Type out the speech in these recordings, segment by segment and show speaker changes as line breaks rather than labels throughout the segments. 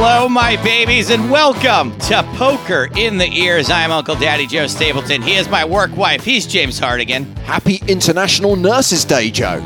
Hello, my babies, and welcome to Poker in the Ears. I'm Uncle Daddy Joe Stapleton. He is my work wife. He's James Hartigan.
Happy International Nurses Day, Joe.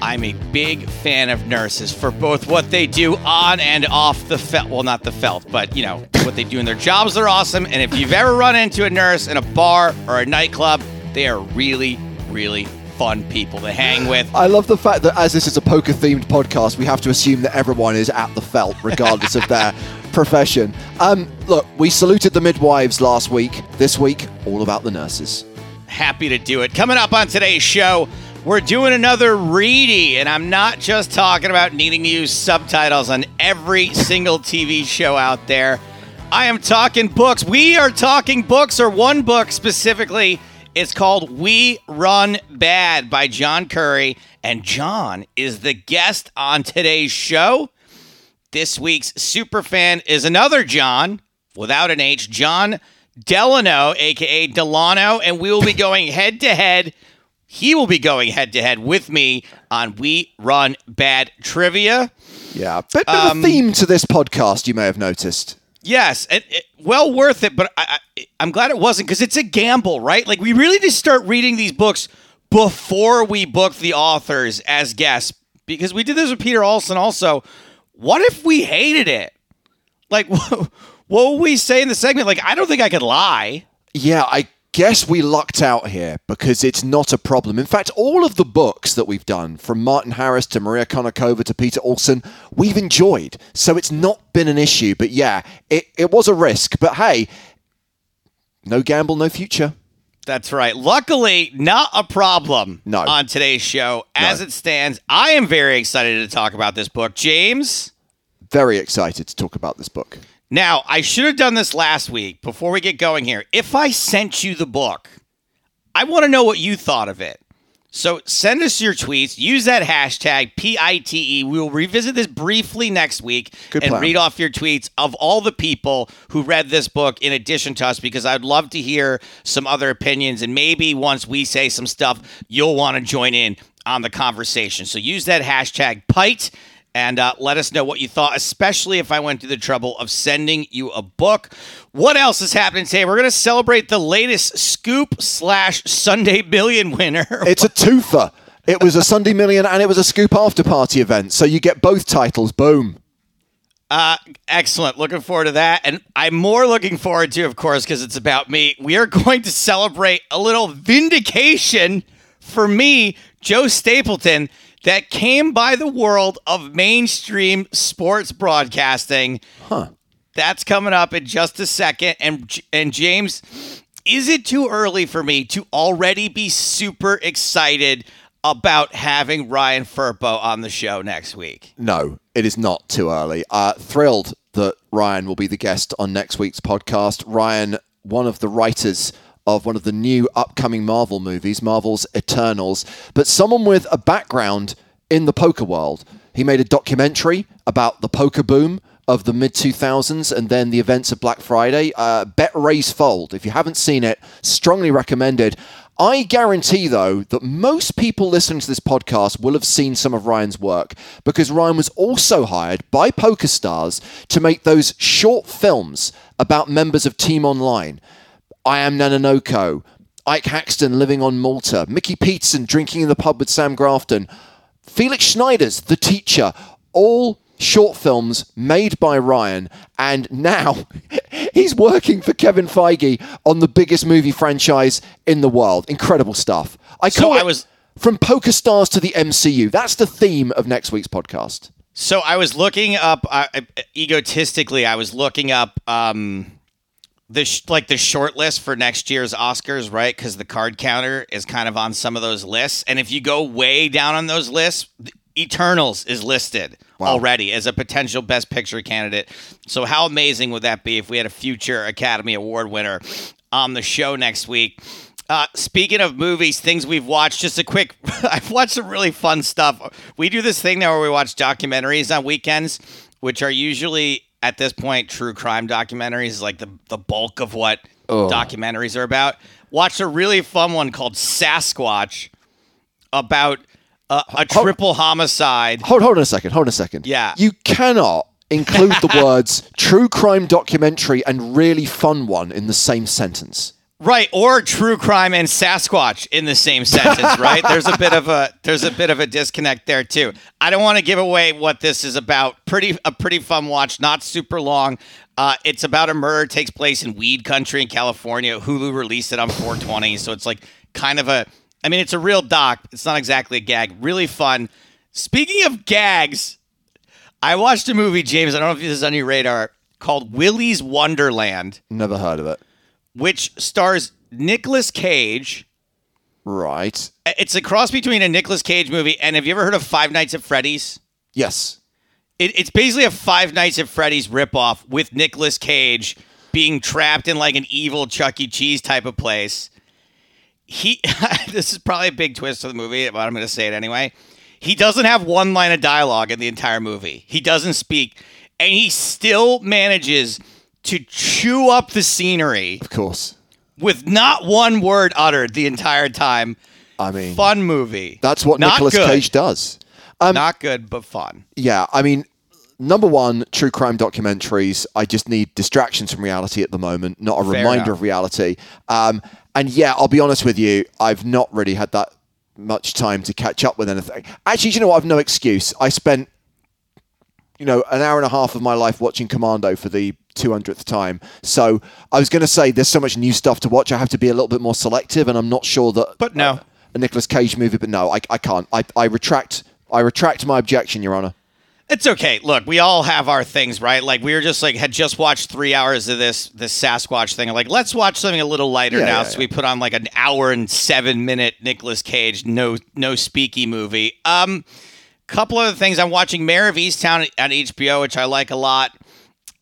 I'm a big fan of nurses for both what they do on and off the felt. Well, not the felt, but you know what they do in their jobs. They're awesome. And if you've ever run into a nurse in a bar or a nightclub, they are really, really fun people to hang with.
I love the fact that as this is a poker themed podcast, we have to assume that everyone is at the felt, regardless of their profession. Um, look, we saluted the midwives last week. This week, all about the nurses.
Happy to do it. Coming up on today's show, we're doing another Reedy, and I'm not just talking about needing to use subtitles on every single TV show out there. I am talking books. We are talking books, or one book specifically it's called We Run Bad by John Curry, and John is the guest on today's show. This week's super fan is another John without an H, John Delano, aka Delano, and we will be going head to head. He will be going head to head with me on We Run Bad Trivia.
Yeah, bit, bit um, of a um, theme to this podcast, you may have noticed.
Yes, it, well worth it, but I, am glad it wasn't because it's a gamble, right? Like we really just start reading these books before we book the authors as guests because we did this with Peter Alson also. What if we hated it? Like, what, what would we say in the segment? Like, I don't think I could lie.
Yeah, I guess we lucked out here because it's not a problem. In fact, all of the books that we've done, from Martin Harris to Maria Konnikova to Peter Alson, we've enjoyed. So it's not been an issue. But yeah, it, it was a risk. But hey, no gamble, no future.
That's right. Luckily, not a problem
no.
on today's show. As no. it stands, I am very excited to talk about this book. James?
Very excited to talk about this book.
Now, I should have done this last week before we get going here. If I sent you the book, I want to know what you thought of it. So send us your tweets. Use that hashtag PITE. We will revisit this briefly next week
Good
and
plan.
read off your tweets of all the people who read this book in addition to us because I'd love to hear some other opinions. And maybe once we say some stuff, you'll want to join in on the conversation. So use that hashtag PITE and uh, let us know what you thought, especially if I went through the trouble of sending you a book. What else is happening today? We're going to celebrate the latest Scoop slash Sunday Billion winner.
It's a twofer. It was a Sunday Million and it was a Scoop After Party event, so you get both titles. Boom.
Uh, excellent. Looking forward to that. And I'm more looking forward to, of course, because it's about me. We are going to celebrate a little vindication for me, Joe Stapleton that came by the world of mainstream sports broadcasting.
Huh.
That's coming up in just a second. And and James, is it too early for me to already be super excited about having Ryan Firpo on the show next week?
No, it is not too early. Uh, thrilled that Ryan will be the guest on next week's podcast. Ryan, one of the writers of one of the new upcoming Marvel movies, Marvel's Eternals, but someone with a background in the poker world. He made a documentary about the poker boom of the mid 2000s and then the events of Black Friday. Uh, Bet Raise Fold. If you haven't seen it, strongly recommended. I guarantee, though, that most people listening to this podcast will have seen some of Ryan's work because Ryan was also hired by PokerStars to make those short films about members of Team Online. I Am Nanonoko, Ike Haxton living on Malta, Mickey Petersen drinking in the pub with Sam Grafton, Felix Schneiders The Teacher, all short films made by Ryan, and now he's working for Kevin Feige on the biggest movie franchise in the world. Incredible stuff. I
so
call
I
it
was
from PokerStars to the MCU. That's the theme of next week's podcast.
So I was looking up uh, egotistically. I was looking up um, the sh- like the short list for next year's Oscars, right? Because the card counter is kind of on some of those lists, and if you go way down on those lists, Eternals is listed wow. already as a potential Best Picture candidate. So how amazing would that be if we had a future Academy Award winner on the show next week? Uh, speaking of movies, things we've watched, just a quick. I've watched some really fun stuff. We do this thing now where we watch documentaries on weekends, which are usually at this point, true crime documentaries is like the, the bulk of what documentaries are about. Watched a really fun one called Sasquatch about a, a triple
hold,
homicide.
Hold, hold on a second. Hold on a second.
Yeah.
You cannot include the words true crime documentary and really fun one in the same sentence.
Right, or true crime and Sasquatch in the same sentence, right? there's a bit of a there's a bit of a disconnect there too. I don't want to give away what this is about. Pretty a pretty fun watch, not super long. Uh, it's about a murder takes place in weed country in California. Hulu released it on 420, so it's like kind of a. I mean, it's a real doc. It's not exactly a gag. Really fun. Speaking of gags, I watched a movie, James. I don't know if this is on your radar, called Willy's Wonderland,
Never heard of it.
Which stars Nicolas Cage.
Right.
It's a cross between a Nicolas Cage movie and have you ever heard of Five Nights at Freddy's?
Yes.
It, it's basically a Five Nights at Freddy's ripoff with Nicolas Cage being trapped in like an evil Chuck E. Cheese type of place. He, this is probably a big twist of the movie, but I'm going to say it anyway. He doesn't have one line of dialogue in the entire movie. He doesn't speak, and he still manages to chew up the scenery
Of course.
with not one word uttered the entire time.
I mean,
Fun movie.
that's what
Not
Nicolas
good.
Cage does. Um,
Not good, but fun.
Yeah, I mean, number one, true crime documentaries. I just need distractions from reality at the moment, not a
Fair
reminder
enough.
of reality. Um, and yeah, I'll be honest with you, I've not really had that much time to catch up with anything. Actually, do you know what? I've no excuse. I spent, you know, an hour and a half of my life watching Commando for the 200th time. So I was going to say there's so much new stuff to watch. I have to be a little bit more selective, and I'm not sure that.
But no.
A Nicolas Cage movie, but no, I, I can't. I, I retract. I retract my objection, Your Honor.
It's okay. Look, we all have our things, right? Like we were just like had just watched three hours of this this Sasquatch thing. Like let's watch something a little lighter
Yeah,
now.
yeah,
so
yeah.
we put on like an hour and seven minute Nicolas Cage no no speaky movie. Um, couple other things. I'm watching Mare of Easttown on HBO, which I like a lot.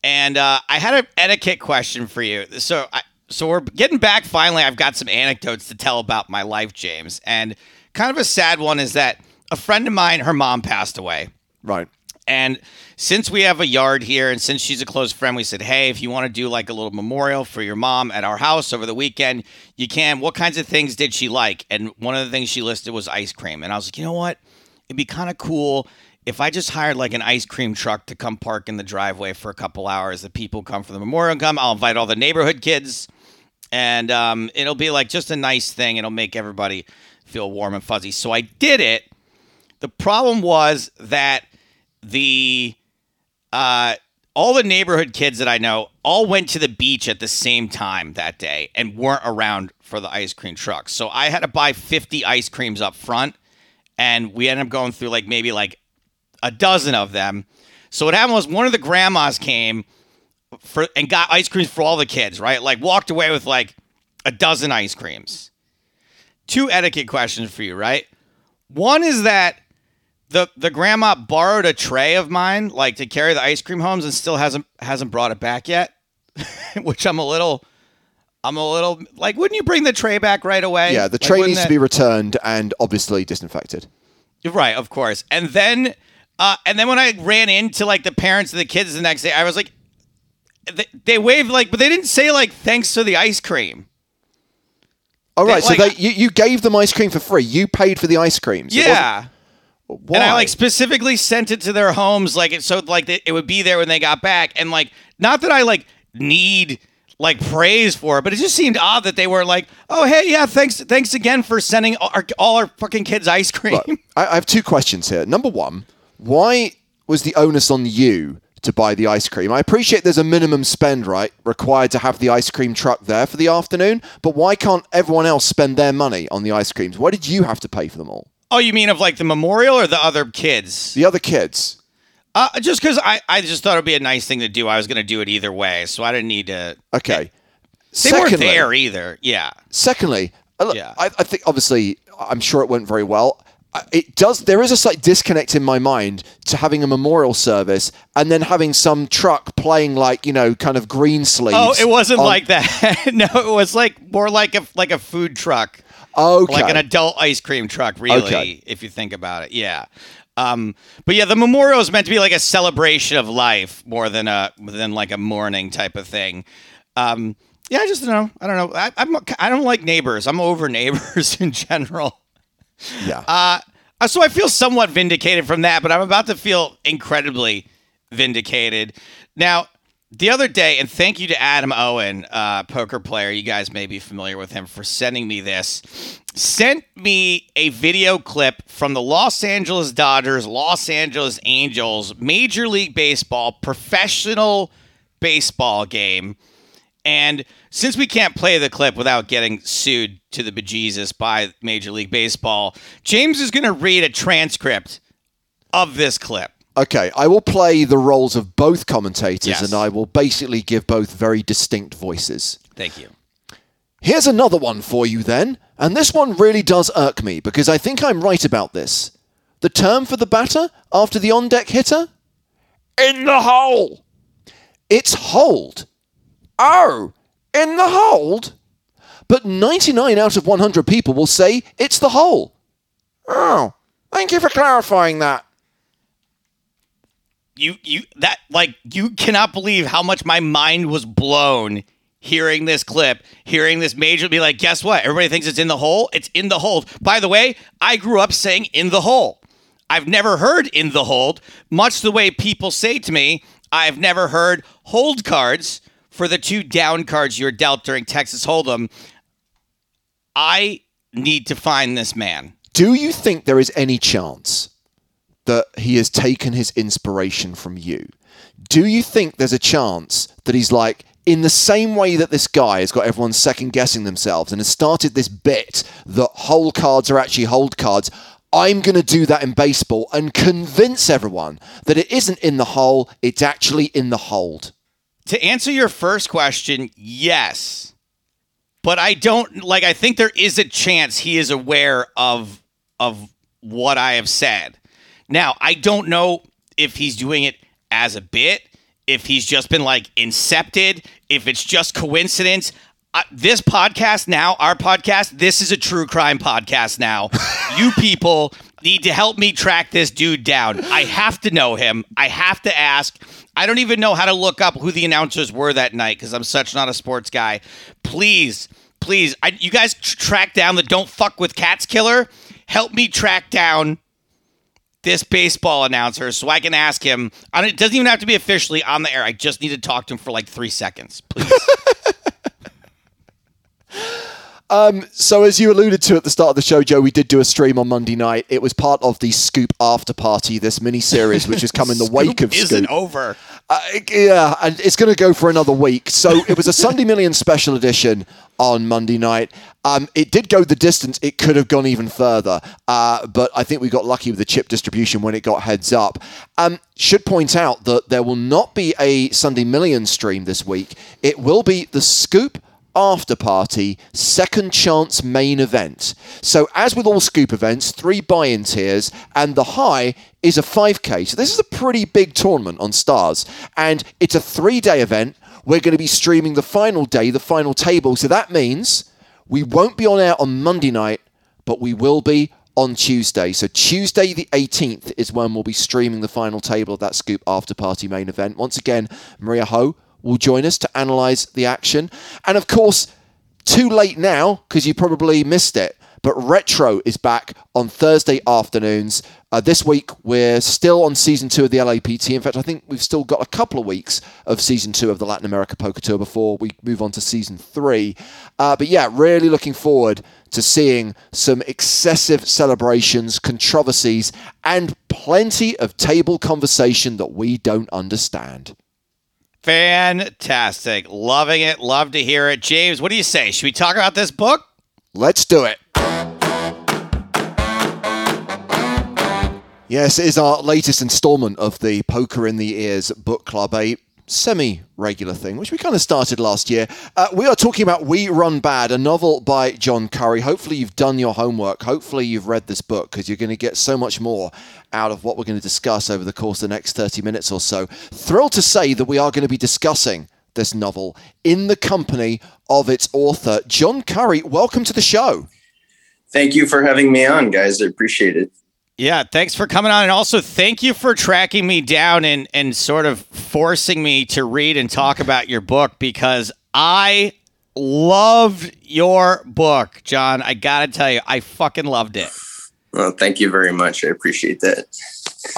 And uh, I had an etiquette question for you. So I, so we're getting back finally. I've got some anecdotes to tell about my life, James. And kind of a sad one is that a friend of mine, her mom passed away.
Right.
And since we have a yard here and since she's a close friend, we said, hey, if you want to do like a little memorial for your mom at our house over the weekend, you can. What kinds of things did she like? And one of the things she listed was ice cream. And I was like, you know what? It'd be kind of cool if I just hired like an ice cream truck to come park in the driveway for a couple hours. The people come for the memorial come. I'll invite all the neighborhood kids. And um, it'll be like just a nice thing. It'll make everybody feel warm and fuzzy. So I did it. The problem was that the uh, all the neighborhood kids that I know all went to the beach at the same time that day and weren't around for the ice cream truck. So I had to buy 50 ice creams up front and we ended up going through like maybe like a dozen of them. So what happened was one of the grandmas came for and got ice creams for all the kids, right? Like walked away with like a dozen ice creams. Two etiquette questions for you, right? One is that the the grandma borrowed a tray of mine, like to carry the ice cream homes, and still hasn't hasn't brought it back yet. Which I'm a little, I'm a little like, wouldn't you bring the tray back right away?
Yeah, the tray
wouldn't
needs to be returned and obviously disinfected.
Right, of course. And then, uh, and then when I ran into like the parents of the kids the next day, I was like, they, they waved like, but they didn't say like thanks for the ice cream.
All right,
like-
so they, you, you gave them ice cream for free. You paid for the ice creams. It wasn't-
Yeah.
Why?
And I like specifically sent it to their homes, like it so like it would be there when they got back, and like not that I like need like praise for it, but it just seemed odd that they were like, oh hey yeah thanks thanks again for sending all our, all our fucking kids ice cream.
Right. I, I have two questions here. Number one, why was the onus on you to buy the ice cream? I appreciate there's a minimum spend, right, required to have the ice cream truck there for the afternoon, but why can't everyone else spend their money on the ice creams? Why did you have to pay for them all?
oh, you mean of like the memorial or the other kids?
The other kids.
Uh, just because I, I just thought it'd be a nice thing to do. I was going to do it either way, so I didn't need to.
Okay.
They weren't
Secondly-
there either. Yeah.
Secondly, uh, look,
Yeah.
I, I think obviously I'm sure it went very well. It does. There is a slight disconnect in my mind to having a memorial service and then having some truck playing like you know, kind of green sleeves.
Oh, it wasn't
on-
like that. no, it was like more like a like a food truck.
okay.
like an adult ice cream truck, really,
Okay.
if you think about it. Yeah. Um, but yeah, the memorial is meant to be like a celebration of life more than a than like a mourning type of thing. Um, yeah, I just don't know. I don't know. I, I'm I don't like neighbors. I'm over neighbors in general.
yeah.
Uh, so I feel somewhat vindicated from that, but I'm about to feel incredibly vindicated. Now, the other day, and thank you to Adam Owen, uh, poker player. You guys may be familiar with him for sending me this. Sent me a video clip from the Los Angeles Dodgers, Los Angeles Angels, Major League Baseball, professional baseball game. And since we can't play the clip without getting sued to the bejesus by Major League Baseball, James is going to read a transcript of this clip.
Okay, I will play the roles of both commentators
Yes.
and I will basically give both very distinct voices.
Thank you.
Here's another one for you then, and this one really does irk me because I think I'm right about this. The term for the batter after the on deck hitter? In the hole! It's hold. Oh, in the hold? But 99 out of 100 people will say it's the hole. Oh, thank you for clarifying that.
You you that like you cannot believe how much my mind was blown hearing this clip, hearing this major be like, guess what? Everybody thinks it's in the hole. It's in the hold. By the way, I grew up saying in the hole. I've never heard in the hold, much the way people say to me, I've never heard hold cards for the two down cards you're dealt during Texas Hold'em. I need to find this man.
Do you think there is any chance that he has taken his inspiration from you? Do you think there's a chance that he's like, in the same way that this guy has got everyone second guessing themselves and has started this bit that hole cards are actually hold cards, I'm going to do that in baseball and convince everyone that it isn't in the hole, it's actually in the hold.
To answer your first question, yes. But I don't like I think there is a chance he is aware of of what I have said. Now, I don't know if he's doing it as a bit, if he's just been like incepted, if it's just coincidence. Uh, this podcast now, our podcast, this is a true crime podcast now. you people need to help me track this dude down. I have to know him. I have to ask. I don't even know how to look up who the announcers were that night because I'm such not a sports guy. Please, please, I, you guys tr- track down the "Don't Fuck with Cats" killer. Help me track down this baseball announcer so I can ask him. It doesn't even have to be officially on the air. I just need to talk to him for like three seconds, please.
So, as you alluded to at the start of the show, Joe, we did do a stream on Monday night. It was part of the Scoop After Party, this mini series, which has come in the wake of
isn't
Scoop.
over.
Uh, yeah, and it's going to go for another week. So it was a Sunday Million special edition on Monday night. Um, it did go the distance. It could have gone even further, uh, but I think we got lucky with the chip distribution when it got heads up. Um, should point out that there will not be a Sunday Million stream this week. It will be the Scoop after party second chance main event. So as with all scoop events, three buy-in tiers and the high is a 5k. So this is a pretty big tournament on Stars and it's a 3-day event. We're going to be streaming the final day, the final table. So that means we won't be on air on Monday night, but we will be on Tuesday. So Tuesday the 18th is when we'll be streaming the final table of that Scoop After Party main event. Once again, Maria Ho will join us to analyze the action. And of course, too late now because you probably missed it. But Retro is back on Thursday afternoons. Uh, this week, we're still on season two of the LAPT. In fact, I think we've still got a couple of weeks of season two of the Latin America Poker Tour before we move on to season three. Uh, but yeah, really looking forward to seeing some excessive celebrations, controversies, and plenty of table conversation that we don't understand.
Fantastic. Loving it. Love to hear it. James, what do you say? Should we talk about this book?
Let's do it. Yes, it is our latest installment of the Poker in the Ears book club, a semi regular thing, which we kind of started last year. Uh, we are talking about We Run Bad, a novel by John Curry. Hopefully, you've done your homework. Hopefully, you've read this book because you're going to get so much more out of what we're going to discuss over the course of the next 30 minutes or so. Thrilled to say that we are going to be discussing this novel in the company of its author, John Curry. Welcome to the show.
Thank you for having me on, guys. I appreciate it.
Yeah, thanks for coming on. And also thank you for tracking me down and, and sort of forcing me to read and talk about your book because I loved your book, John. I got to tell you, I fucking loved it.
Well, thank you very much. I appreciate that.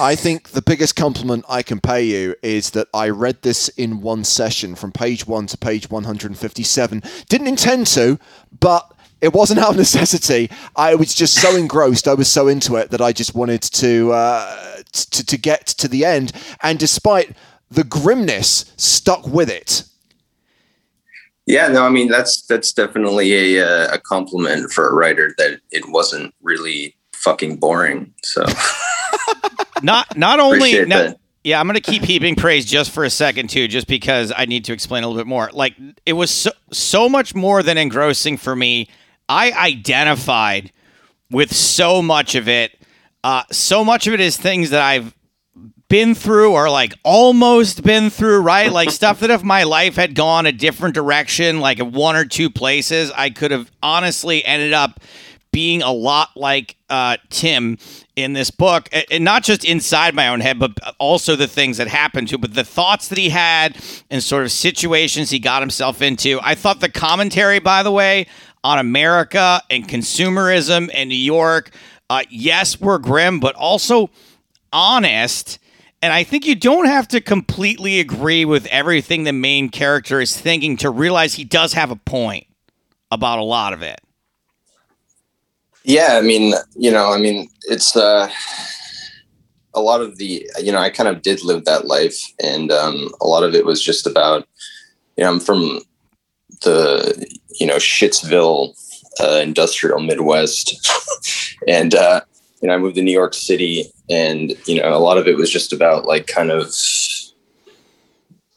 I think the biggest compliment I can pay you is that I read this in one session from page one to page 157. Didn't intend to, but it wasn't out of necessity. I was just so engrossed. I was so into it that I just wanted to uh, to, to get to the end. And despite the grimness, stuck with it.
Yeah, no, I mean that's that's definitely a uh, a compliment for a writer that it wasn't really fucking boring. So
not not only
Appreciate
not, yeah, I'm gonna keep heaping praise just for a second too, just because I need to explain a little bit more. Like it was so so much more than engrossing for me. I identified with so much of it. Uh, so much of it is things that I've been through or like almost been through, right? Like stuff that if my life had gone a different direction, like one or two places, I could have honestly ended up being a lot like uh, Tim in this book, and not just inside my own head, but also the things that happened to, him, but the thoughts that he had and sort of situations he got himself into. I thought the commentary, by the way, on America and consumerism and New York, uh, yes, we're grim, but also honest. And I think you don't have to completely agree with everything the main character is thinking to realize he does have a point about a lot of it.
Yeah, I mean, you know, I mean, it's uh, a lot of the, you know, I kind of did live that life, and um, a lot of it was just about, you know, I'm from the, you know, Shitsville, uh, industrial Midwest, and uh, you know, I moved to New York City, and you know, a lot of it was just about like kind of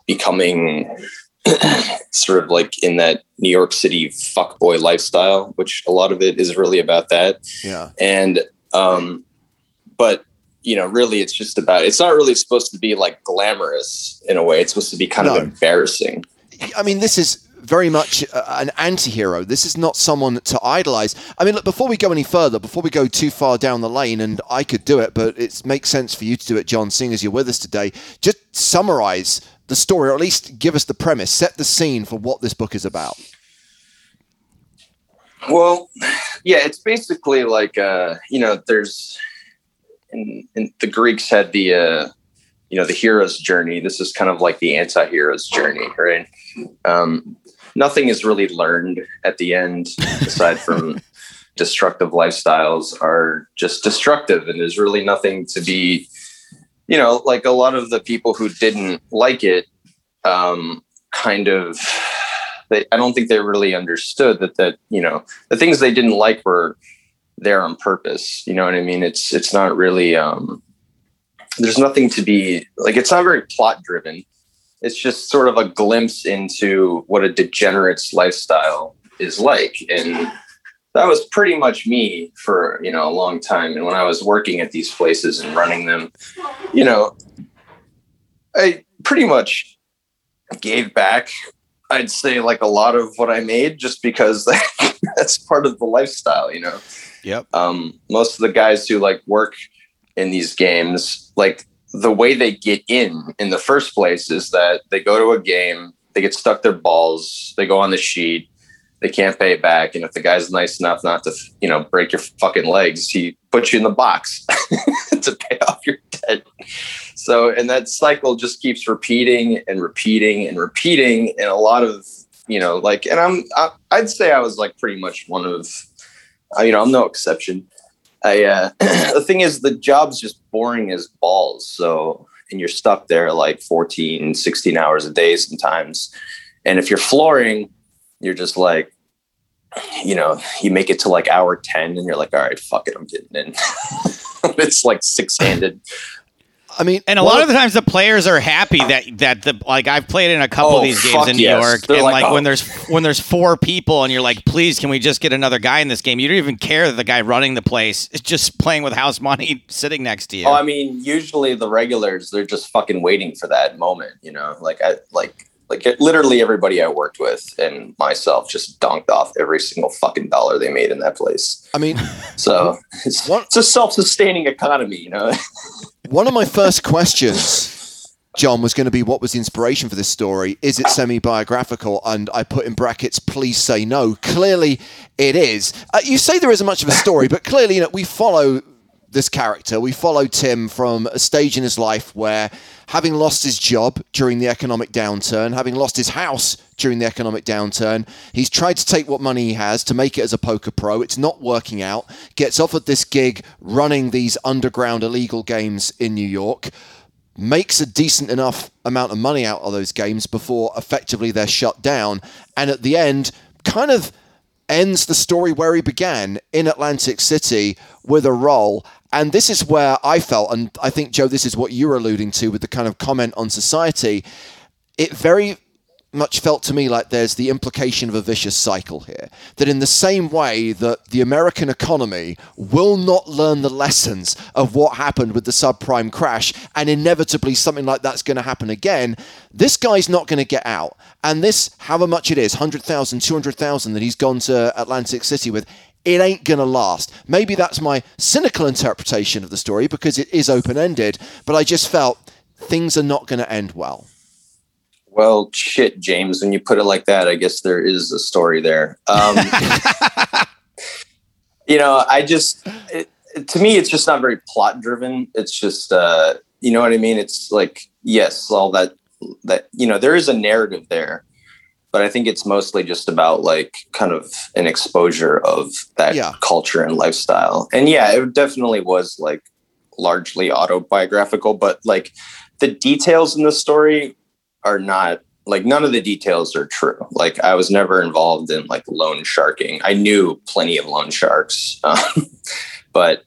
becoming sort of like in that New York City fuckboy lifestyle, which a lot of it is really about that.
Yeah.
And um, but you know, really, it's just about. It's not really supposed to be like glamorous in a way. It's supposed to be kind
No.
of embarrassing.
I mean, this is very much uh, an anti-hero. This is not someone to idolize. I mean, look, before we go any further, before we go too far down the lane, and I could do it, but it makes sense for you to do it, John, seeing as you're with us today. Just summarize the story, or at least give us the premise, set the scene for what this book is about.
Well, yeah, it's basically like uh, you know, there's and, and the Greeks had the uh, you know the hero's journey. This is kind of like the anti-hero's journey, right? Um, nothing is really learned at the end aside from destructive lifestyles are just destructive, and there's really nothing to be. You know, like a lot of the people who didn't like it, um, kind of they I don't think they really understood that that you know the things they didn't like were there on purpose. You know what I mean? It's it's not really um there's nothing to be like it's not very plot driven. It's just sort of a glimpse into what a degenerate's lifestyle is like. And that was pretty much me for, you know, a long time. And when I was working at these places and running them, you know, I pretty much gave back I'd say like a lot of what I made just because that's part of the lifestyle, you know.
Yep.
Um, most of the guys who like work in these games, like the way they get in in the first place is that they go to a game, they get stuck their balls, they go on the sheet, they can't pay back, and if the guy's nice enough not to, you know, break your fucking legs, he puts you in the box to pay off your debt. So, and that cycle just keeps repeating and repeating and repeating. And a lot of, you know, like, and I'm, I, I'd say I was like pretty much one of, you know, I'm no exception. I, uh, the thing is, the job's just boring as balls. So, and you're stuck there like 14, 16 hours a day sometimes. And if you're flooring, you're just like, you know, you make it to like hour 10 and you're like, all right, fuck it, I'm getting in. it's like six handed.
I mean,
And a
one
lot of the times the players are happy that that the like I've played in a couple
Oh,
of these games in New
yes.
York,
They're
and
like,
like,
oh.
when there's when there's four people and you're like, please, can we just get another guy in this game? You don't even care that the guy running the place is just playing with house money sitting next to you.
Oh, I mean, usually the regulars, they're just fucking waiting for that moment, you know, like I, like, like it, literally everybody I worked with and myself just donked off every single fucking dollar they made in that place.
I mean,
So it's, it's a self-sustaining economy, you know?
One of my first questions, John, was going to be what was the inspiration for this story? Is it semi biographical? And I put in brackets, please say no. Clearly, it is. Uh, you say there isn't much of a story, but clearly, you know, we follow this character. We follow Tim from a stage in his life where, having lost his job during the economic downturn, having lost his house during the economic downturn, he's tried to take what money he has to make it as a poker pro. It's not working out. Gets offered this gig running these underground illegal games in New York. Makes a decent enough amount of money out of those games before effectively they're shut down. And at the end, kind of ends the story where he began in Atlantic City with a role. And this is where I felt, and I think, Joe, this is what you're alluding to with the kind of comment on society. It very much felt to me like there's the implication of a vicious cycle here. That in the same way that the American economy will not learn the lessons of what happened with the subprime crash, and inevitably something like that's going to happen again, this guy's not going to get out. And this, however much it is 100,000, 200,000 that he's gone to Atlantic City with, it ain't going to last. Maybe that's my cynical interpretation of the story because it is open ended, but I just felt things are not going to end well.
Well, shit, James. When you put it like that, I guess there is a story there. Um, you know, I just, it, to me, it's just not very plot driven. It's just, uh, you know what I mean? It's like, yes, all that, that, you know, there is a narrative there, but I think it's mostly just about like kind of an exposure of that yeah. culture and lifestyle. And yeah, it definitely was like largely autobiographical, but like the details in the story are not like none of the details are true. Like I was never involved in like loan sharking. I knew plenty of loan sharks, um, but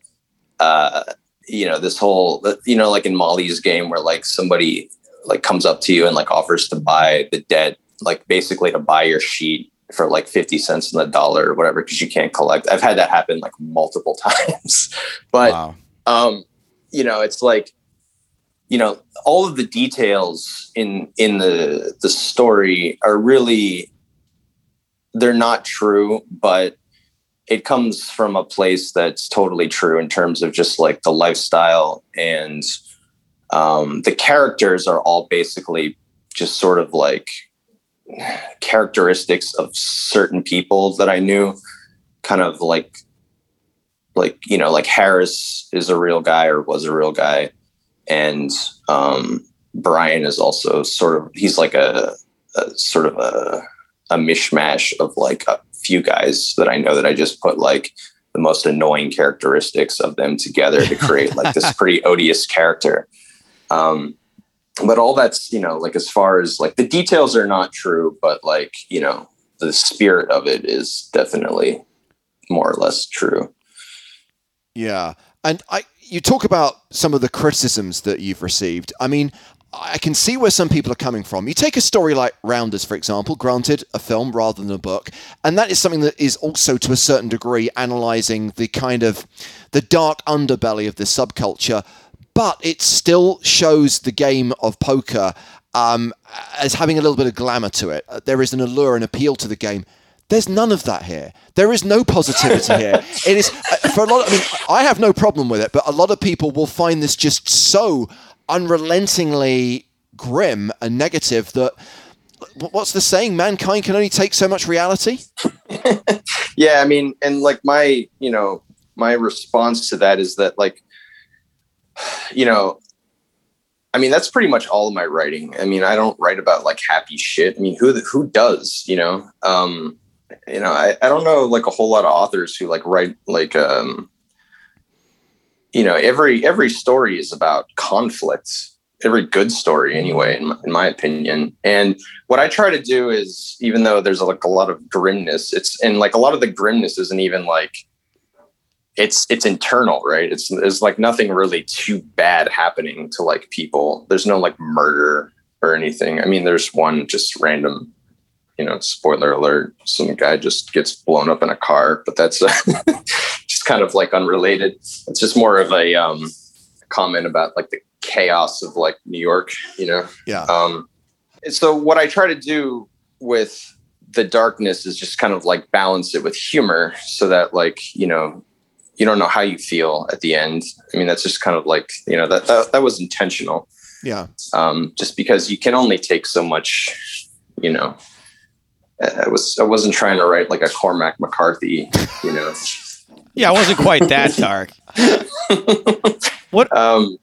uh, you know this whole you know like in Molly's game where like somebody like comes up to you and like offers to buy the debt, like basically to buy your sheet for like 50 cents in the dollar or whatever because you can't collect. I've had that happen like multiple times, but wow. um, you know it's like you know all of the details in in the the story are really they're not true but it comes from a place that's totally true in terms of just like the lifestyle and um, the characters are all basically just sort of like characteristics of certain people that I knew. Kind of like like you know like Harris is a real guy or was a real guy and um, Brian is also sort of he's like a, a sort of a, a mishmash of like a few guys that I know that I just put like the most annoying characteristics of them together to create like this pretty odious character. Um, but all that's you know like as far as like the details are not true, but like you know the spirit of it is definitely more or less true.
Yeah, and I you talk about some of the criticisms that you've received. I mean, I can see where some people are coming from. You take a story like Rounders, for example, granted, a film rather than a book, and that is something that is also to a certain degree analyzing the kind of the dark underbelly of this subculture, but it still shows the game of poker um, as having a little bit of glamour to it. There is an allure and appeal to the game. There's none of that here. There is no positivity here. It is uh, for a lot. Of, I mean, I have no problem with it, but a lot of people will find this just so unrelentingly grim and negative that what's the saying? Mankind can only take so much reality.
yeah, I mean, and like my, you know, my response to that is that like, you know, I mean, that's pretty much all of my writing. I mean, I don't write about like happy shit. I mean, who who does? You know, um, you know, I, I don't know like a whole lot of authors who like write like um you know, every every story is about conflict. Every good story, anyway, in my, in my opinion. And what I try to do is, even though there's like a lot of grimness, it's and like a lot of the grimness isn't even like it's it's internal, right? It's there's like nothing really too bad happening to like people. There's no like murder or anything. I mean, there's one just random you know, spoiler alert, some guy just gets blown up in a car, but that's uh, just kind of like unrelated. It's just more of a um, comment about like the chaos of like New York, you know?
Yeah.
Um, so what I try to do with the darkness is just kind of like balance it with humor so that like, you know, you don't know how you feel at the end. I mean, that's just kind of like, you know, that, that, that was intentional.
Yeah.
Um, just because you can only take so much, you know, I was I wasn't trying to write like a Cormac McCarthy, you know.
Yeah, I wasn't quite that dark. What
Um,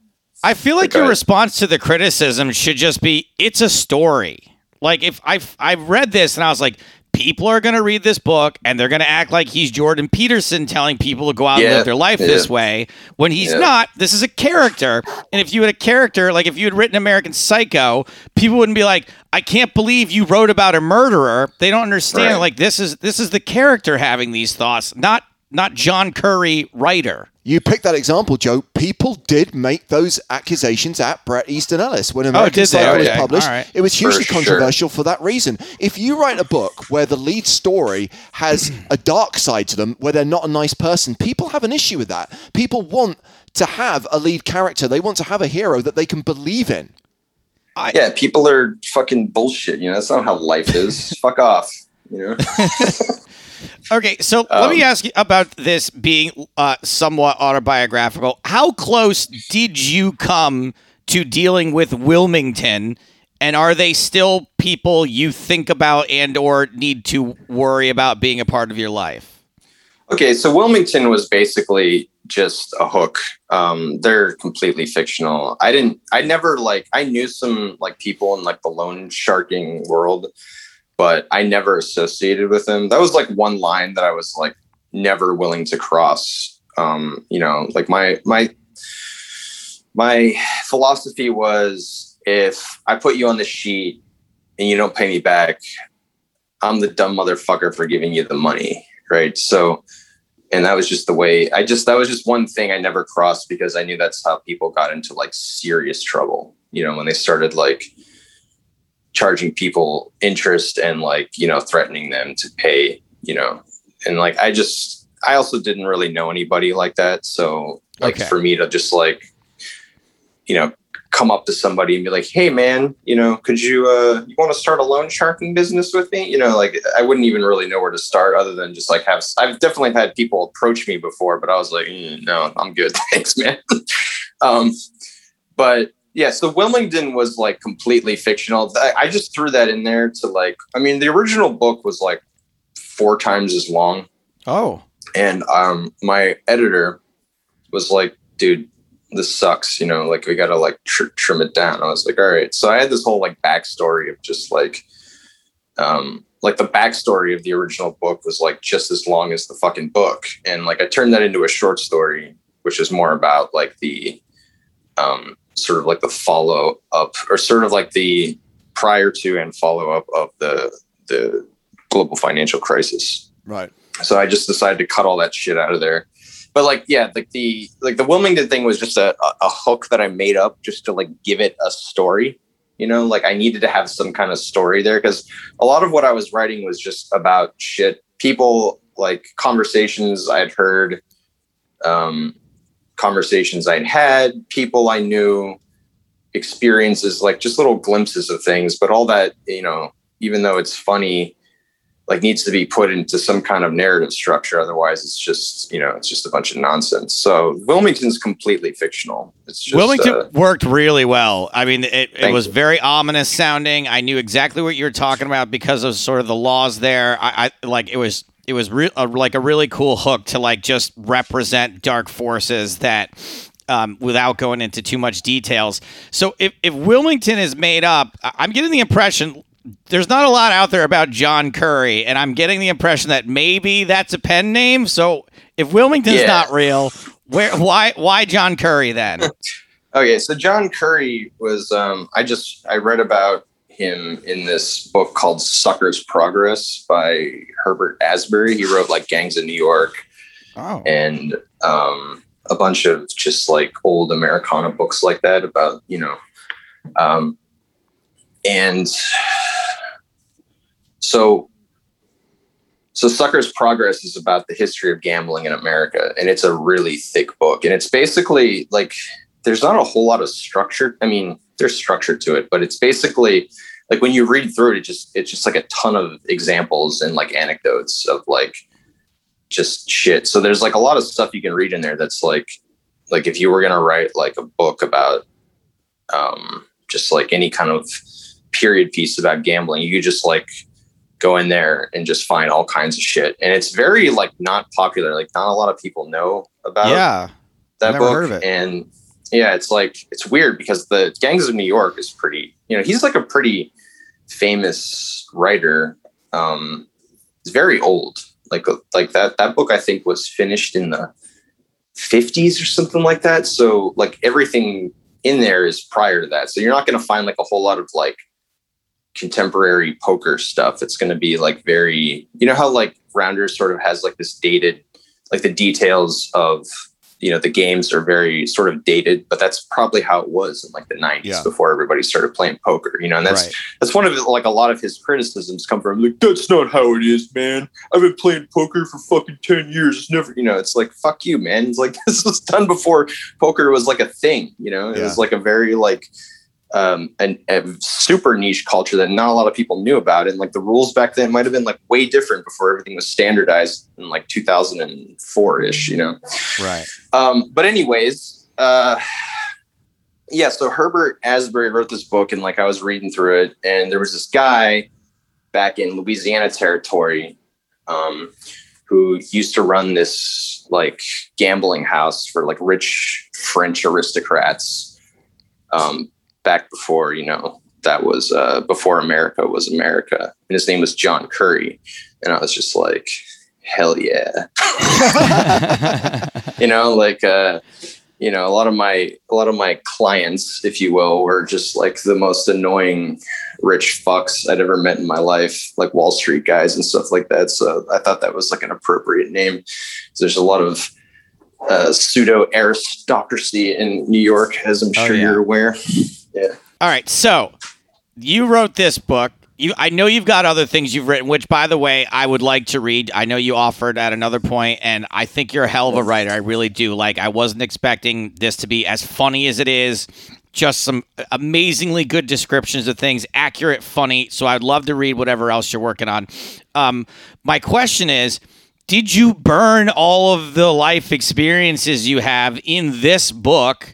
I feel like your
ahead.
response to the criticism should just be it's a story. Like if I I read this and I was like people are going to read this book and they're going to act like he's Jordan Peterson telling people to go out and live their life
yeah.
this way when he's
Yeah.
not. This is a character. And if you had a character like if you had written American Psycho, people wouldn't be like I can't believe you wrote about a murderer. They don't understand
Right.
like this is this is the character having these thoughts, not not John Curry writer.
You picked that example, Joe. People did make those accusations at Bret Easton Ellis when oh, American
did they?
Psycho was published.
All right.
It was hugely
For sure.
controversial for that reason. If you write a book where the lead story has a dark side to them, where they're not a nice person, people have an issue with that. People want to have a lead character. They want to have a hero that they can believe in.
yeah, people are fucking bullshit. You know, that's not how life is. Fuck off. You know.
Okay, so let me
Um,
ask you about this being uh, somewhat autobiographical. How close did you come to dealing with Wilmington, and are they still people you think about and or need to worry about being a part of your life?
Okay, so Wilmington was basically just a hook. Um, they're completely fictional. I didn't. I never like. I knew some like people in like the loan sharking world, but I never associated with them. That was like one line that I was like never willing to cross. Um, you know, like my my my philosophy was if I put you on the sheet and you don't pay me back, I'm the dumb motherfucker for giving you the money, right? So, and that was just the way I just that was just one thing I never crossed because I knew that's how people got into like serious trouble. You know, when they started like charging people interest and like you know threatening them to pay. You know, and like I just I also didn't really know anybody like that, so like
Okay.
for me to just like you know come up to somebody and be like, "Hey, man, you know, could you uh, you want to start a loan sharking business with me?" You know, like I wouldn't even really know where to start other than just like have. I've definitely had people approach me before, but I was like, "Mm, "No, I'm good, thanks, man." um, but yeah, so Wilmington was like completely fictional. I, just threw that in there to like. I mean, the original book was like four times as long
Oh,
and um my editor was like dude this sucks you know like we gotta like tr- trim it down i was like all right so i had this whole like backstory of just like um like the backstory of the original book was like just as long as the fucking book and like i turned that into a short story which is more about like the um sort of like the follow up or sort of like the prior to and follow up of the the global financial crisis
Right.
so I just decided to cut all that shit out of there. But like, yeah, like the like the Wilmington thing was just a, a, hook that I made up just to like give it a story. You know, like I needed to have some kind of story there because a lot of what I was writing was just about shit. People like conversations I'd heard, um, conversations I'd had, people I knew, experiences, like just little glimpses of things. But all that, you know, even though it's funny, like needs to be put into some kind of narrative structure. Otherwise, it's just you know it's just a bunch of nonsense. So Wilmington's completely fictional. It's just
Wilmington
uh,
worked really well. I mean, it, it was
you.
very ominous sounding. I knew exactly what you were talking about because of sort of the laws there. I, I like it was it was re- uh, like a really cool hook to like just represent dark forces that. Um, without going into too much details, so if, if Wilmington is made up, I'm getting the impression there's not a lot out there about John Curry, and I'm getting the impression that maybe that's a pen name. So if Wilmington's
Yeah.
not real, where why why John Curry then?
okay. So John Curry was. Um, I just I read about him in this book called Sucker's Progress by Herbert Asbury. He wrote like Gangs of New York
Oh,
and um, a bunch of just like old Americana books like that about you know, um, and so so Sucker's Progress is about the history of gambling in America, and it's a really thick book, and it's basically like there's not a whole lot of structure. I mean, there's structure to it, but it's basically like when you read through it, it just it's just like a ton of examples and like anecdotes of like just shit. So there's like a lot of stuff you can read in there that's like like if you were gonna write like a book about um just like any kind of period piece about gambling, you could just like go in there and just find all kinds of shit. And it's very like not popular. Like not a lot of people know about
Yeah.
that book.
heard of it.
And yeah, it's like it's weird because the Gangs of New York is pretty. You know, he's like a pretty famous writer. Um, he's very old. Like like that that book I think was finished in the 50s or something like that. So like everything in there is prior to that. So you're not going to find like a whole lot of like contemporary poker stuff. It's going to be like very, you know, how like Rounders sort of has like this dated, like the details of, you know, the games are very sort of dated, but that's probably how it was in like the 90s
Yeah.
before everybody started playing poker, you know, and that's
right.
that's one of like a lot of his criticisms come from like that's not how it is man i've been playing poker for fucking 10 years it's never you know it's like fuck you man it's like this was done before poker was like a thing you know it
Yeah.
was like a very like um an, a super niche culture that not a lot of people knew about and like the rules back then might have been like way different before everything was standardized in like 2004ish you know
Right.
um, but anyways, uh, yeah. So Herbert Asbury wrote this book, and like I was reading through it, and there was this guy back in Louisiana territory um, who used to run this like gambling house for like rich French aristocrats. Um, back before you know that was uh, before America was America, and his name was John Curry, and I was just like, hell yeah you know like uh you know a lot of my a lot of my clients if you will were just like the most annoying rich fucks i'd ever met in my life like wall street guys and stuff like that so i thought that was like an appropriate name 'Cause there's a lot of uh, pseudo aristocracy in new york as i'm
Oh,
sure
yeah.
you're aware yeah.
All right, so you wrote this book. You, I know you've got other things you've written, which, by the way, I would like to read. I know you offered at another point, and I think you're a hell of a writer. I really do. Like, I wasn't expecting this to be as funny as it is. Just some amazingly good descriptions of things, accurate, funny. So I'd love to read whatever else you're working on. Um, my question is. Did you burn all of the life experiences you have in this book?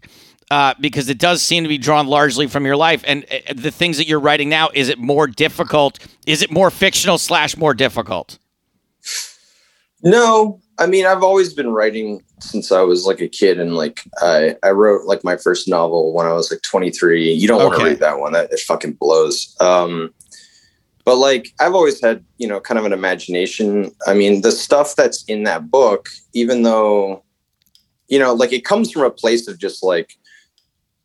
Uh, because it does seem to be drawn largely from your life and uh, the things that you're writing now. Is it more difficult? Is it more fictional slash more difficult?
No, I mean I've always been writing since I was like a kid, and like I I wrote like my first novel when I was like 23. You don't want to read that one; that it fucking blows. Um, but like I've always had you know kind of an imagination. I mean the stuff that's in that book, even though you know like it comes from a place of just like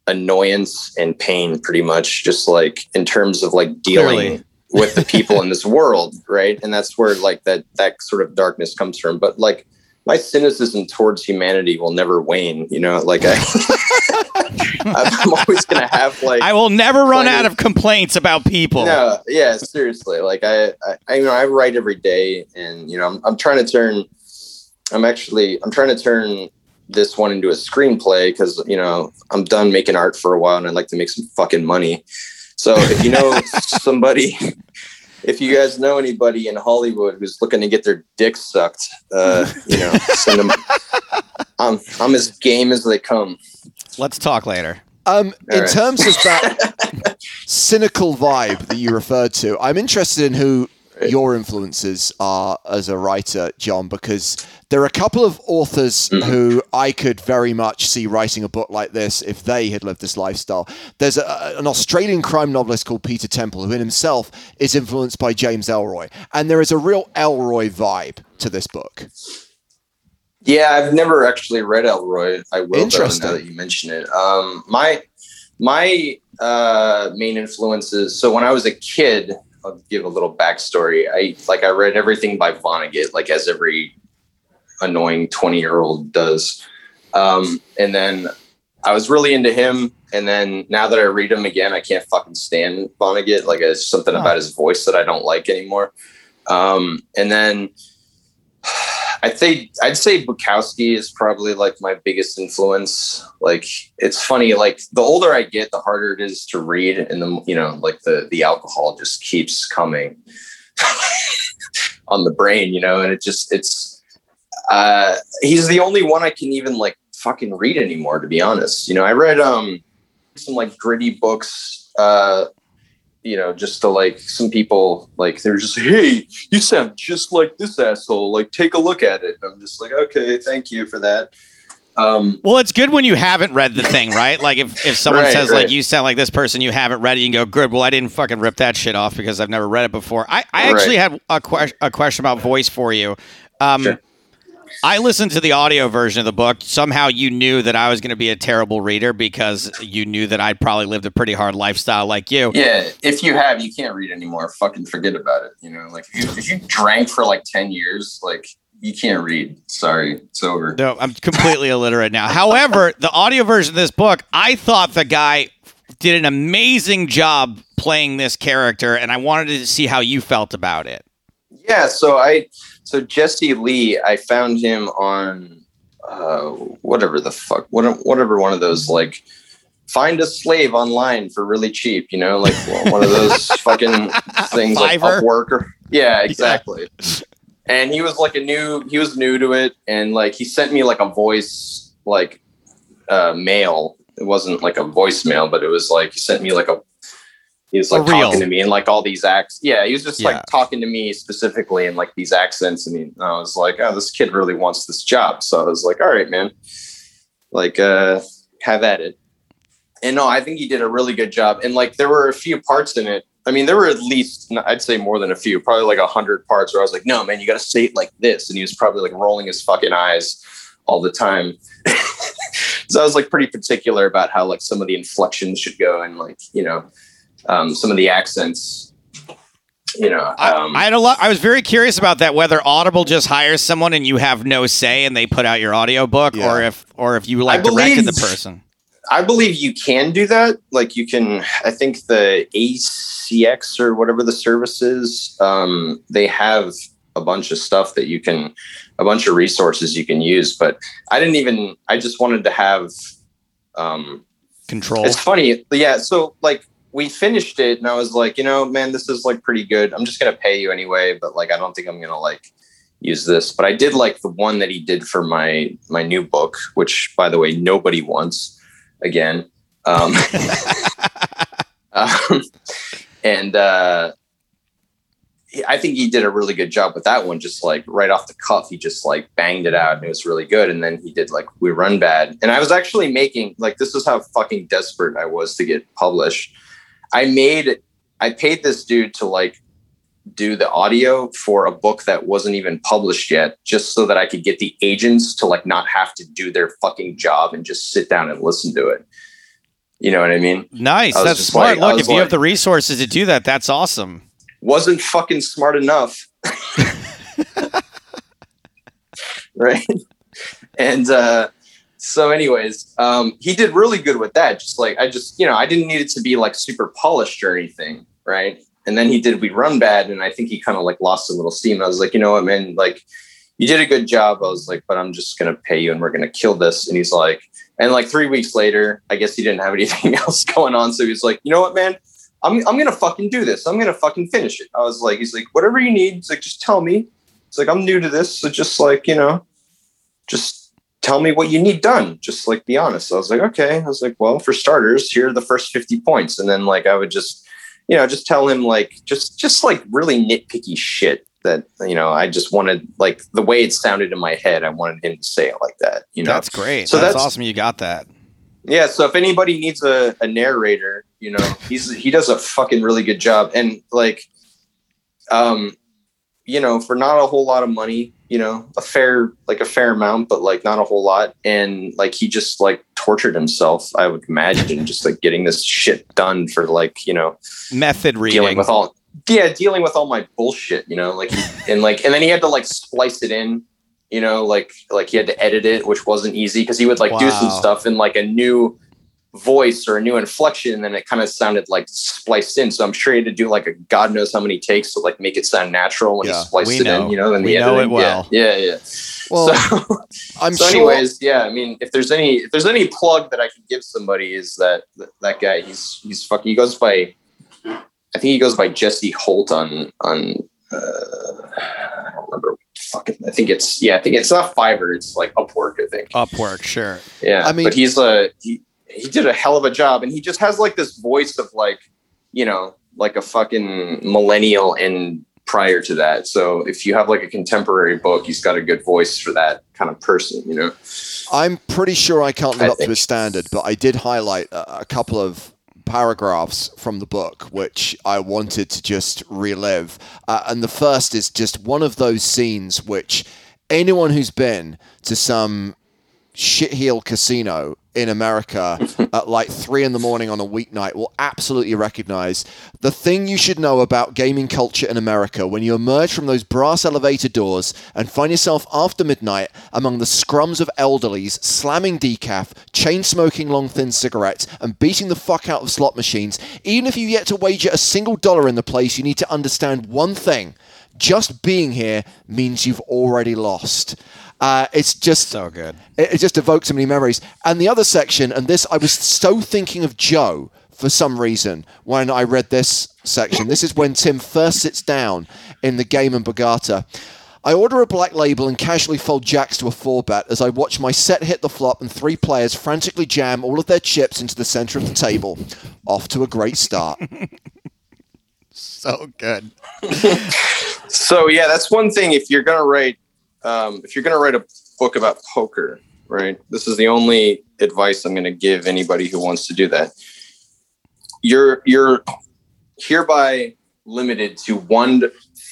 annoyance and pain, pretty much, just like in terms of like dealing
Clearly.
with the people in this world, right? And that's where like that that sort of darkness comes from. But like my cynicism towards humanity will never wane. You know, like I, I'm always gonna have like
I will never run
Plenty-
out of complaints about people.
no, yeah, seriously. Like I, I, I, you know, I write every day, and you know, I'm, I'm trying to turn. I'm actually, I'm trying to turn this one into a screenplay because you know I'm done making art for a while, and I'd like to make some fucking money. So if you know somebody, if you guys know anybody in Hollywood who's looking to get their dick sucked, uh, you know, send them. I'm, I'm as game as they come.
Let's talk later.
Um,
All
in
right.
terms of that cynical vibe that you referred to, I'm interested in who your influences are as a writer, John, because there are a couple of authors
Mhm.
who I could very much see writing a book like this if they had lived this lifestyle. There's a, an Australian crime novelist called Peter Temple, who in himself is influenced by James Ellroy, and there is a real Ellroy vibe to this book.
Yeah, I've never actually read Ellroy. I will though,
Interesting.
now that you mention it. Um, my my uh, main influences. So when I was a kid, I'll give a little backstory. I like I read everything by Vonnegut, like as every annoying twenty year old does. Um, and then I was really into him. And then now that I read him again, I can't fucking stand Vonnegut. Like it's something
Huh.
about his voice that I don't like anymore. Um, and then I'd say I'd say Bukowski is probably like my biggest influence. Like it's funny, like the older I get, the harder it is to read, and the you know, like the the alcohol just keeps coming on the brain, you know, and it just it's uh he's the only one I can even like fucking read anymore, to be honest. You know, I read um some like gritty books uh you know, just to like some people, like they're just, hey, you sound just like this asshole. Like, take a look at it. And I'm just like, okay, thank you for that. Um,
Well, it's good when you haven't read the thing, right? Like if, if someone
Right,
says
right.
like you sound like this person, you haven't read it, you can go, good. Well, I didn't fucking rip that shit off because I've never read it before. I, I actually had a, que- a question about voice for you. Um,
Sure.
I listened to the audio version of the book. Somehow you knew that I was going to be a terrible reader because you knew that I'd probably lived a pretty hard lifestyle like you.
yeah, if you have, you can't read anymore. Fucking forget about it. You know, like if you, if you drank for like 10 years, like you can't read. Sorry, it's over.
No, I'm completely illiterate now. However, the audio version of this book, I thought the guy did an amazing job playing this character, and I wanted to see how you felt about it.
Yeah, so I so Jesse Lee, I found him on uh whatever the fuck, whatever one of those like find a slave online for really cheap, you know, like one of those fucking things like? Upwork or yeah, exactly. And he was like a new he was new to it and like he sent me like a voice like uh mail. It wasn't like a voicemail, but it was like he sent me like a he was like
reel.
talking to me and like all these acts. Yeah, he was just
Yeah.
like talking to me specifically in like these accents. I mean, I was like, oh, this kid really wants this job. So I was like, all right, man, like, uh, have at it. And no, I think he did a really good job. And like, there were a few parts in it. I mean, there were at least, I'd say more than a few, probably like a hundred parts where I was like, no, man, you got to say it like this. And he was probably like rolling his fucking eyes all the time. so I was like pretty particular about how like some of the inflections should go and like, you know, um, some of the accents, you know,
I,
um,
I had a lot. I was very curious about that. Whether Audible just hires someone and you have no say and they put out your audiobook,
Yeah.
or if or if you like
I believe-
directed the person.
I believe you can do that. Like you can, I think the ACX or whatever the service is, um, they have a bunch of stuff that you can, a bunch of resources you can use. But I didn't even, I just wanted to have, um,
Control.
it's funny. Yeah. So like we finished it and I was like, you know, man, this is like pretty good. I'm just going to pay you anyway. But like, I don't think I'm going to like use this, but I did like the one that he did for my, my new book, which by the way, nobody wants again. Um, um, and, uh, I think he did a really good job with that one. Just like right off the cuff, he just like banged it out and it was really good. And then he did like We Run Bad. And I was actually making like this is how fucking desperate I was to get published. I made I paid this dude to like do the audio for a book that wasn't even published yet, just so that I could get the agents to like not have to do their fucking job and just sit down and listen to it. You know what I mean?
nice.
I
That's smart.
like-
Look, if you have the resources to do that, that's awesome.
wasn't fucking smart enough. right. And uh so anyways, um he did really good with that. Just like I just, you know, I didn't need it to be like super polished or anything, right? And then he did we run bad and I think he kind of like lost a little steam. I was like, you know what, man, like you did a good job. I was like, but I'm just gonna pay you and we're gonna kill this. And he's like, and like three weeks later, I guess he didn't have anything else going on. So he's like, you know what, man? I'm I'm gonna fucking do this. I'm gonna fucking finish it. I was like, he's like, whatever you need. He's like, just tell me. It's like I'm new to this, so just like you know, just tell me what you need done. Just like be honest. I was like, okay. I was like, well, for starters, here are the first fifty points, and then like I would just, you know, just tell him like just just like really nitpicky shit that you know I just wanted like the way it sounded in my head. I wanted him to say it like that. You know,
That's great.
So
that's,
that's-
awesome. You got that.
yeah, so if anybody needs a, a narrator, you know, he's he does a fucking really good job. And like um, you know, for not a whole lot of money, you know, a fair like a fair amount, but like not a whole lot. And like he just like tortured himself, I would imagine, just like getting this shit done for like, you know,
Method reading.
dealing with all yeah dealing with all my bullshit you know like and like and then he had to like splice it in you know like like he had to edit it which wasn't easy because he would like do some stuff in like a new voice or a new inflection and then it kind of sounded like spliced in so i'm sure he had to do like a god knows how many takes to like make it sound natural when
Yeah,
he spliced it
know.
in you know and
We
the
know it well.
yeah yeah, yeah.
Well,
so,
I'm
so
sure.
anyways yeah i mean if there's any if there's any plug that i could give somebody is that that, that guy he's he's fucking he goes by i think he goes by jesse holt on on uh i don't remember fucking i think it's yeah i think it's not fiverr it's like upwork i think
Upwork, sure.
yeah
I mean-
but he's a he, he did a hell of a job and he just has like this voice of like you know like a fucking millennial and prior to that. So if you have like a contemporary book, he's got a good voice for that kind of person, you know.
I'm pretty sure I can't live
I
up to his standard, but I did highlight a, a couple of paragraphs from the book which I wanted to just relive. Uh, and the first is just one of those scenes which anyone who's been to some shitheel casino in America at like three in the morning on a weeknight will absolutely recognize the thing you should know about gaming culture in America when you emerge from those brass elevator doors and find yourself after midnight among the scrums of elderlies slamming decaf, chain smoking long thin cigarettes, and beating the fuck out of slot machines. Even if you've yet to wager a single dollar in the place, you need to understand one thing. Just being here means you've already lost. Uh, it's just
So good.
it, it just evokes so many memories. And the other section, and this, I was so thinking of Joe for some reason when I read this section. This is when Tim first sits down in the game and Borgata. I order a black label and casually fold jacks to a four bet as I watch my set hit the flop and three players frantically jam all of their chips into the center of the table. Off to a great start.
So good.
So yeah, that's one thing. If you're gonna write, um, if you're gonna write a book about poker, right? This is the only advice I'm gonna give anybody who wants to do that. You're you're hereby limited to one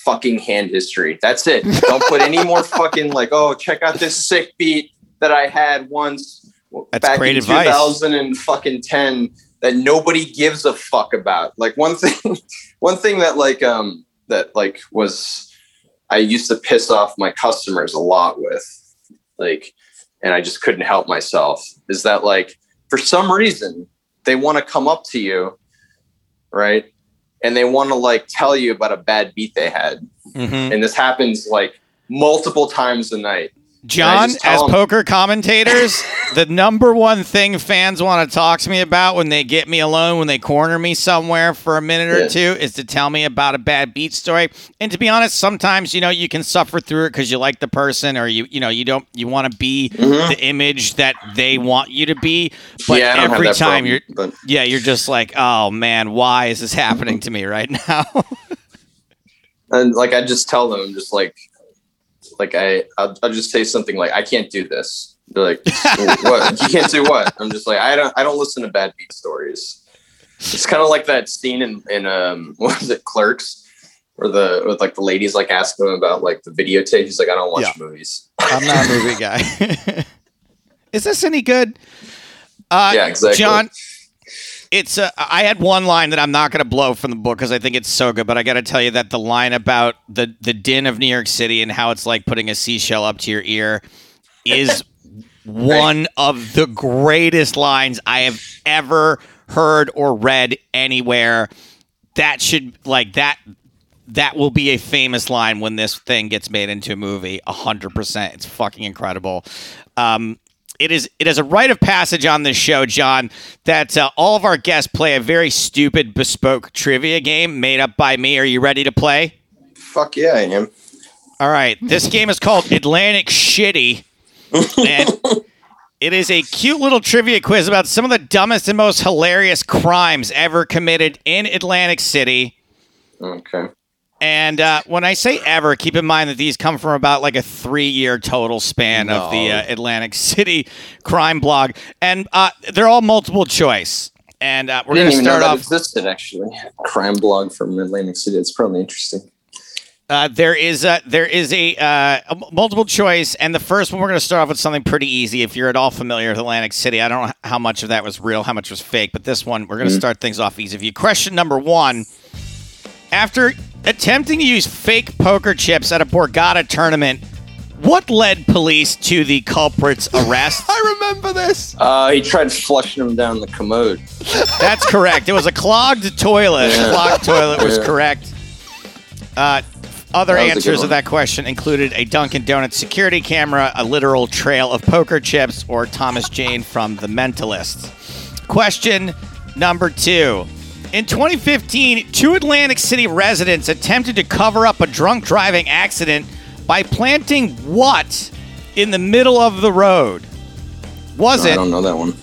fucking hand history. That's it. Don't put any more fucking like, oh, check out this sick beat that I had once
That's
back
great
in
advice.
2000 and fucking 10 that nobody gives a fuck about. Like one thing, one thing that like um that like was I used to piss off my customers a lot with, like, and I just couldn't help myself. Is that like for some reason they want to come up to you, right? And they want to like tell you about a bad beat they had.
Mhm.
And this happens like multiple times a night.
John,
as tell
as
'em-
poker commentators, the number one thing fans want to talk to me about when they get me alone, when they corner me somewhere for a minute or two, is to tell me about a bad beat story. And to be honest, sometimes you know you can suffer through it because you like the person, or you you know you don't you want to be
Mhm.
the image that they want you to be. But
Yeah, I don't have
every time
problem,
you're
but-
yeah, you're just like, oh man, why is this happening to me right now?
and like I just tell them just like like I I'll, I'll just say something like I can't do this. They're like, what? You can't do what? I'm just like I don't I don't listen to bad beat stories. It's kind of like that scene in in um what was it Clerks where the with like the ladies like ask him about like the videotape. He's like I don't watch
Yeah.
movies.
I'm not a movie guy. is this any good? Uh,
Yeah, exactly.
John, it's uh, I had one line that I'm not going to blow from the book because I think it's so good, but I got to tell you that the line about the the din of New York City and how it's like putting a seashell up to your ear is one of the greatest lines I have ever heard or read anywhere. That should like that that will be a famous line when this thing gets made into a movie. A hundred percent, it's fucking incredible. Um, it is it is a rite of passage on this show, John, that uh, all of our guests play a very stupid bespoke trivia game made up by me. Are you ready to play?
Fuck yeah, I am.
All right, this game is called Atlantic Shitty, and it is a cute little trivia quiz about some of the dumbest and most hilarious crimes ever committed in Atlantic City.
Okay.
And uh, when I say ever, keep in mind that these come from about like a three year total span of the uh, Atlantic City crime blog. And uh, they're all multiple choice. And uh, we're going to start off.
existed actually. Crime blog from Atlantic City. It's probably interesting.
Uh, there is a, there is a, uh, a multiple choice, and the first one we're going to start off with something pretty easy. If you're at all familiar with Atlantic City, I don't know how much of that was real, how much was fake, but this one we're going to start things off easy. If you question number one, after attempting to use fake poker chips at a Borgata tournament, what led police to the culprit's arrest?
I remember this.
Uh, he tried flushing him down the commode.
That's correct. It was a clogged toilet.
Yeah.
Clogged toilet was
Yeah.
correct. Uh, other
That was a good
answers of that question included a Dunkin' Donuts security camera, a literal trail of poker chips, or Thomas Jane from The Mentalist. Question number two. In 2015, two Atlantic City residents attempted to cover up a drunk driving accident by planting what in the middle of the road? Was
I
it
don't know that one.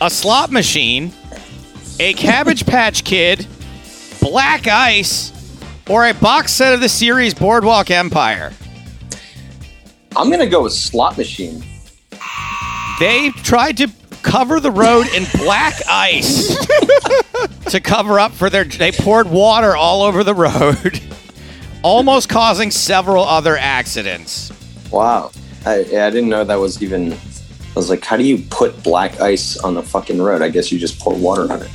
a slot machine, a Cabbage Patch Kid, Black Ice, or a box set of the series Boardwalk Empire?
I'm gonna go with slot machine.
They tried to cover the road in black ice to cover up for their. They poured water all over the road, almost causing several other accidents.
Wow. I, I didn't know that was even. I was like, how do you put black ice on the fucking road? I guess you just pour water on it.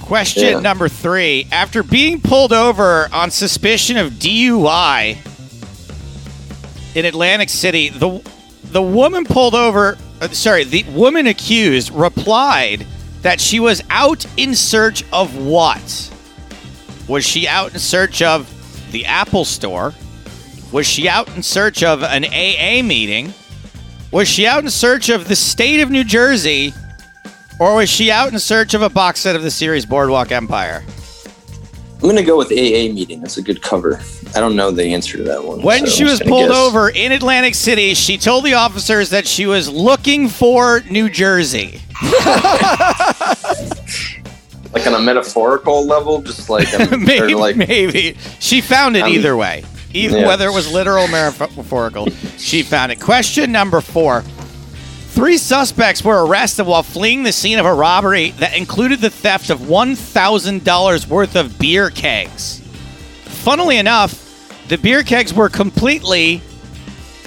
Question
Yeah.
number three. After being pulled over on suspicion of DUI in Atlantic City, the the woman pulled over, uh, sorry, the woman accused replied that she was out in search of what? Was she out in search of the Apple Store? Was she out in search of an AA meeting? Was she out in search of the state of New Jersey? Or was she out in search of a box set of the series Boardwalk Empire?
I'm gonna go with AA meeting. That's a good cover. I don't know the answer to that one.
When
so
she was pulled
guess.
over in Atlantic City, she told the officers that she was looking for New Jersey.
like on a metaphorical level, just like I'm,
maybe,
like
maybe. She found it
Um,
either way. Either
yeah.
whether it was literal or metaphorical, she found it. Question number four. Three suspects were arrested while fleeing the scene of a robbery that included the theft of $1,000 worth of beer kegs. Funnily enough, the beer kegs were completely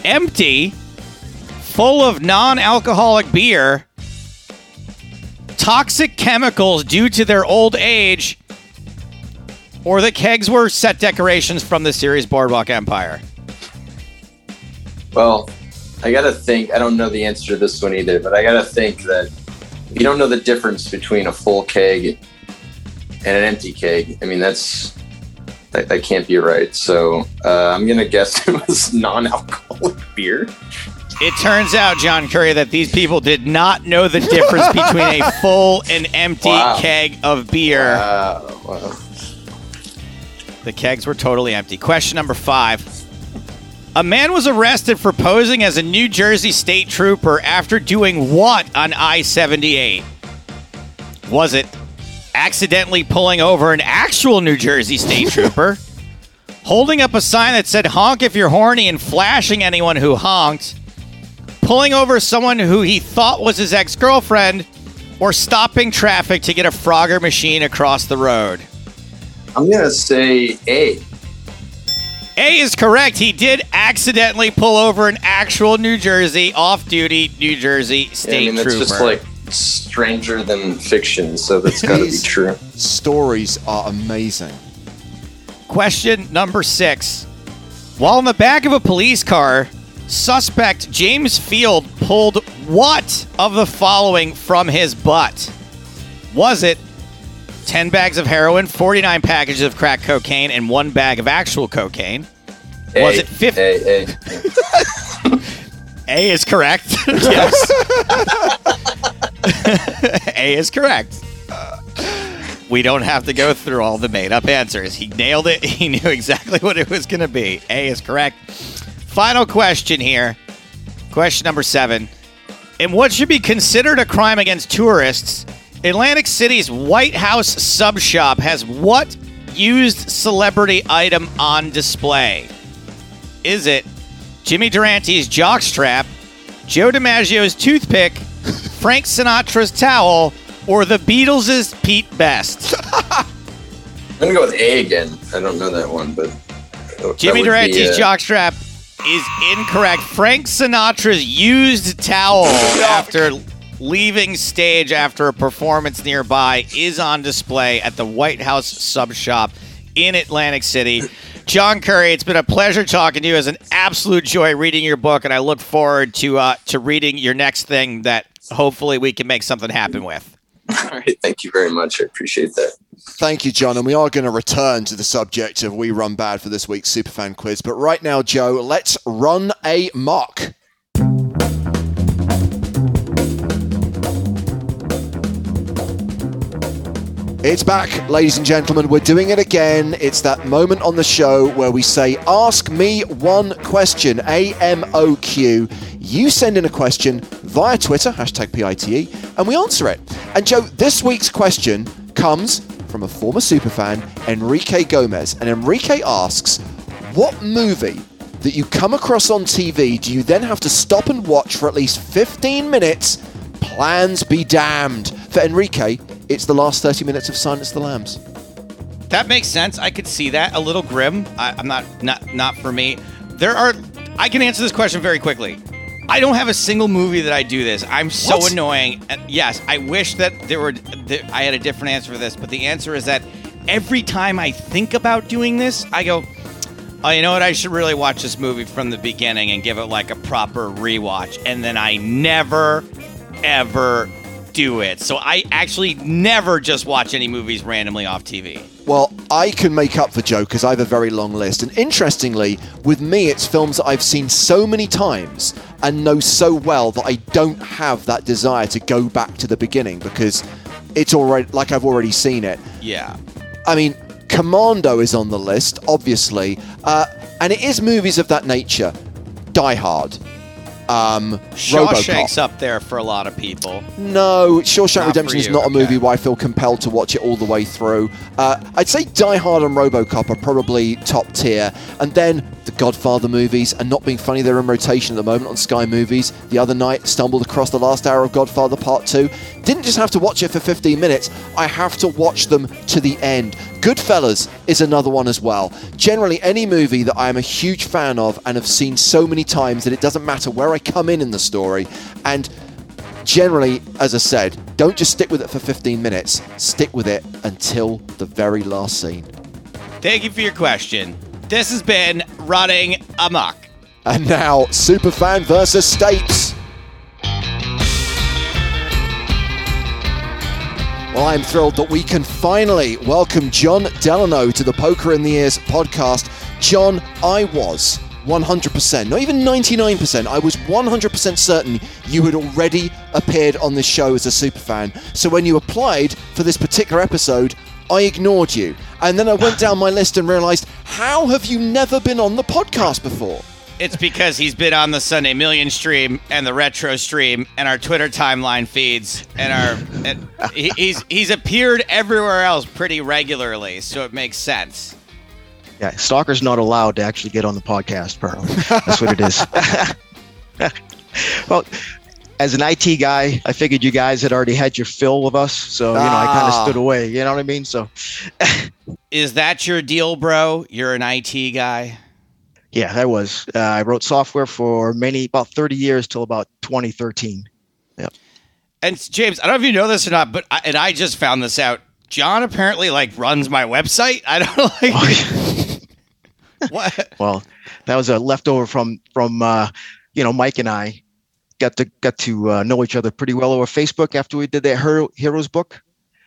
empty, full of non alcoholic beer, toxic chemicals due to their old age, or the kegs were set decorations from the series Boardwalk Empire.
Well, I gotta think. I don't know the answer to this one either, but I gotta think that if you don't know the difference between a full keg and an empty keg, I mean that's that, that can't be right. So uh, I'm gonna guess it was non-alcoholic beer.
It turns out, John Curry, that these people did not know the difference between a full and empty
Wow.
keg of beer.
Uh, well,
The kegs were totally empty. Question number five. A man was arrested for posing as a New Jersey state trooper after doing what on I 78? Was it accidentally pulling over an actual New Jersey state trooper, holding up a sign that said honk if you're horny and flashing anyone who honked, pulling over someone who he thought was his ex girlfriend, or stopping traffic to get a Frogger machine across the road?
I'm gonna say A.
A is correct. He did accidentally pull over an actual New Jersey off-duty New Jersey
Yeah,
state
I mean that's
trooper.
just like stranger than fiction, so that's gotta be true.
Stories are amazing.
Question number six. While in the back of a police car, suspect James Field pulled what of the following from his butt? Was it 10 bags of heroin, 49 packages of crack cocaine, and one bag of actual cocaine? Was
A,
it 50?
A, A.
A is correct. yes. A is correct. We don't have to go through all the made up answers. He nailed it. He knew exactly what it was going to be. A is correct. Final question here. Question number seven. In what should be considered a crime against tourists, Atlantic City's White House sub shop has what used celebrity item on display? Is it Jimmy Durante's jockstrap, Joe DiMaggio's toothpick, Frank Sinatra's towel, or the Beatles' Pete Best?
I'm gonna go with A again. I don't know that one, but that
Jimmy
would be,
Durante's
uh,
jockstrap is incorrect. Frank Sinatra's used towel after leaving stage after a performance nearby is on display at the White House sub shop in Atlantic City. John Curry, it's been a pleasure talking to you. It's an absolute joy reading your book, and I look forward to uh, to reading your next thing that hopefully we can make something happen with.
All right, thank you very much. I appreciate that.
Thank you, John. And we are going to return to the subject of We Run Bad for this week's Superfan quiz. But right now, Joe, let's run a mock. It's back, ladies and gentlemen. We're doing it again. It's that moment on the show where we say, Ask me one question, AMOQ. You send in a question via Twitter, hashtag PITE, and we answer it. And Joe, this week's question comes from a former superfan, Enrique Gomez. And Enrique asks, What movie that you come across on TV do you then have to stop and watch for at least 15 minutes? Plans be damned. For Enrique, it's the last 30 minutes of Silence of the Lambs.
That makes sense. I could see that. A little grim. I, I'm not not not for me. There are. I can answer this question very quickly. I don't have a single movie that I do this. I'm so
What?
annoying. And yes, I wish that there were. That I had a different answer for this, but the answer is that every time I think about doing this, I go, "Oh, you know what? I should really watch this movie from the beginning and give it like a proper rewatch." And then I never, ever do it. So I actually never just watch any movies randomly off TV.
Well, I can make up for Joe because I have a very long list. And interestingly, with me, it's films that I've seen so many times and know so well that I don't have that desire to go back to the beginning because it's already like I've already seen it.
Yeah.
I mean, Commando is on the list, obviously, uh, and it is movies of that nature. Die Hard, um,
Shawshank's
RoboCop.
up there for a lot of people.
No, Shawshank
Not
Redemption is not a movie
okay.
where I feel compelled to watch it all the way through. Uh, I'd say Die Hard and RoboCop are probably top tier, and then the Godfather movies. And not being funny, they're in rotation at the moment on Sky Movies. The other night, stumbled across the last hour of Godfather Part Two. Didn't just have to watch it for 15 minutes. I have to watch them to the end. Goodfellas is another one as well. Generally, any movie that I am a huge fan of and have seen so many times that it doesn't matter where I come in in the story. And generally, as I said, don't just stick with it for 15 minutes, stick with it until the very last scene.
Thank you for your question. This has been Running Amok.
And now, Superfan versus States. Well, I'm thrilled that we can finally welcome John Delano to the Poker in the Ears podcast. John, I was 100%, not even 99%, I was 100% certain you had already appeared on this show as a superfan. So when you applied for this particular episode, I ignored you. And then I went down my list and realized, how have you never been on the podcast before?
It's because he's been on the Sunday Million stream and the Retro stream and our Twitter timeline feeds and our and he, he's he's appeared everywhere else pretty regularly, so it makes sense.
Yeah, stalker's not allowed to actually get on the podcast. Apparently, that's what it is. well, as an IT guy, I figured you guys had already had your fill of us, so you know I kind of
Ah.
stood away. You know what I mean? So,
Is that your deal, bro? You're an IT guy.
Yeah, I was. Uh, I wrote software for many about 30 years till about 2013. Yep.
And James, I don't know if you know this or not, but I, and I just found this out. John apparently like runs my website. I don't like what.
well, that was a leftover from from uh, you know Mike and I got to got to uh, know each other pretty well over Facebook after we did that Hero, Heroes book.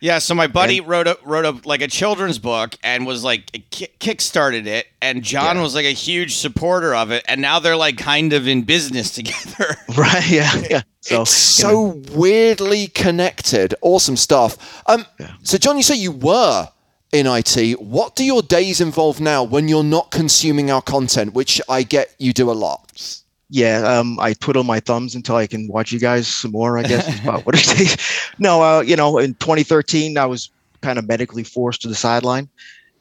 Yeah, so my buddy wrote a wrote a like a children's book and was like kick kickstarted it, and John
Yeah.
was like a huge supporter of it, and now they're like kind of in business together.
Right? Yeah. Yeah. So
it's
you know,
so weirdly connected. Awesome stuff. Um,
Yeah.
So, John, you say you were in IT. What do your days involve now when you're not consuming our content, which I get you do a lot?
Yeah, um, I twiddle my thumbs until I can watch you guys some more. I guess is about what it is. No, uh, you know, in 2013, I was kind of medically forced to the sideline,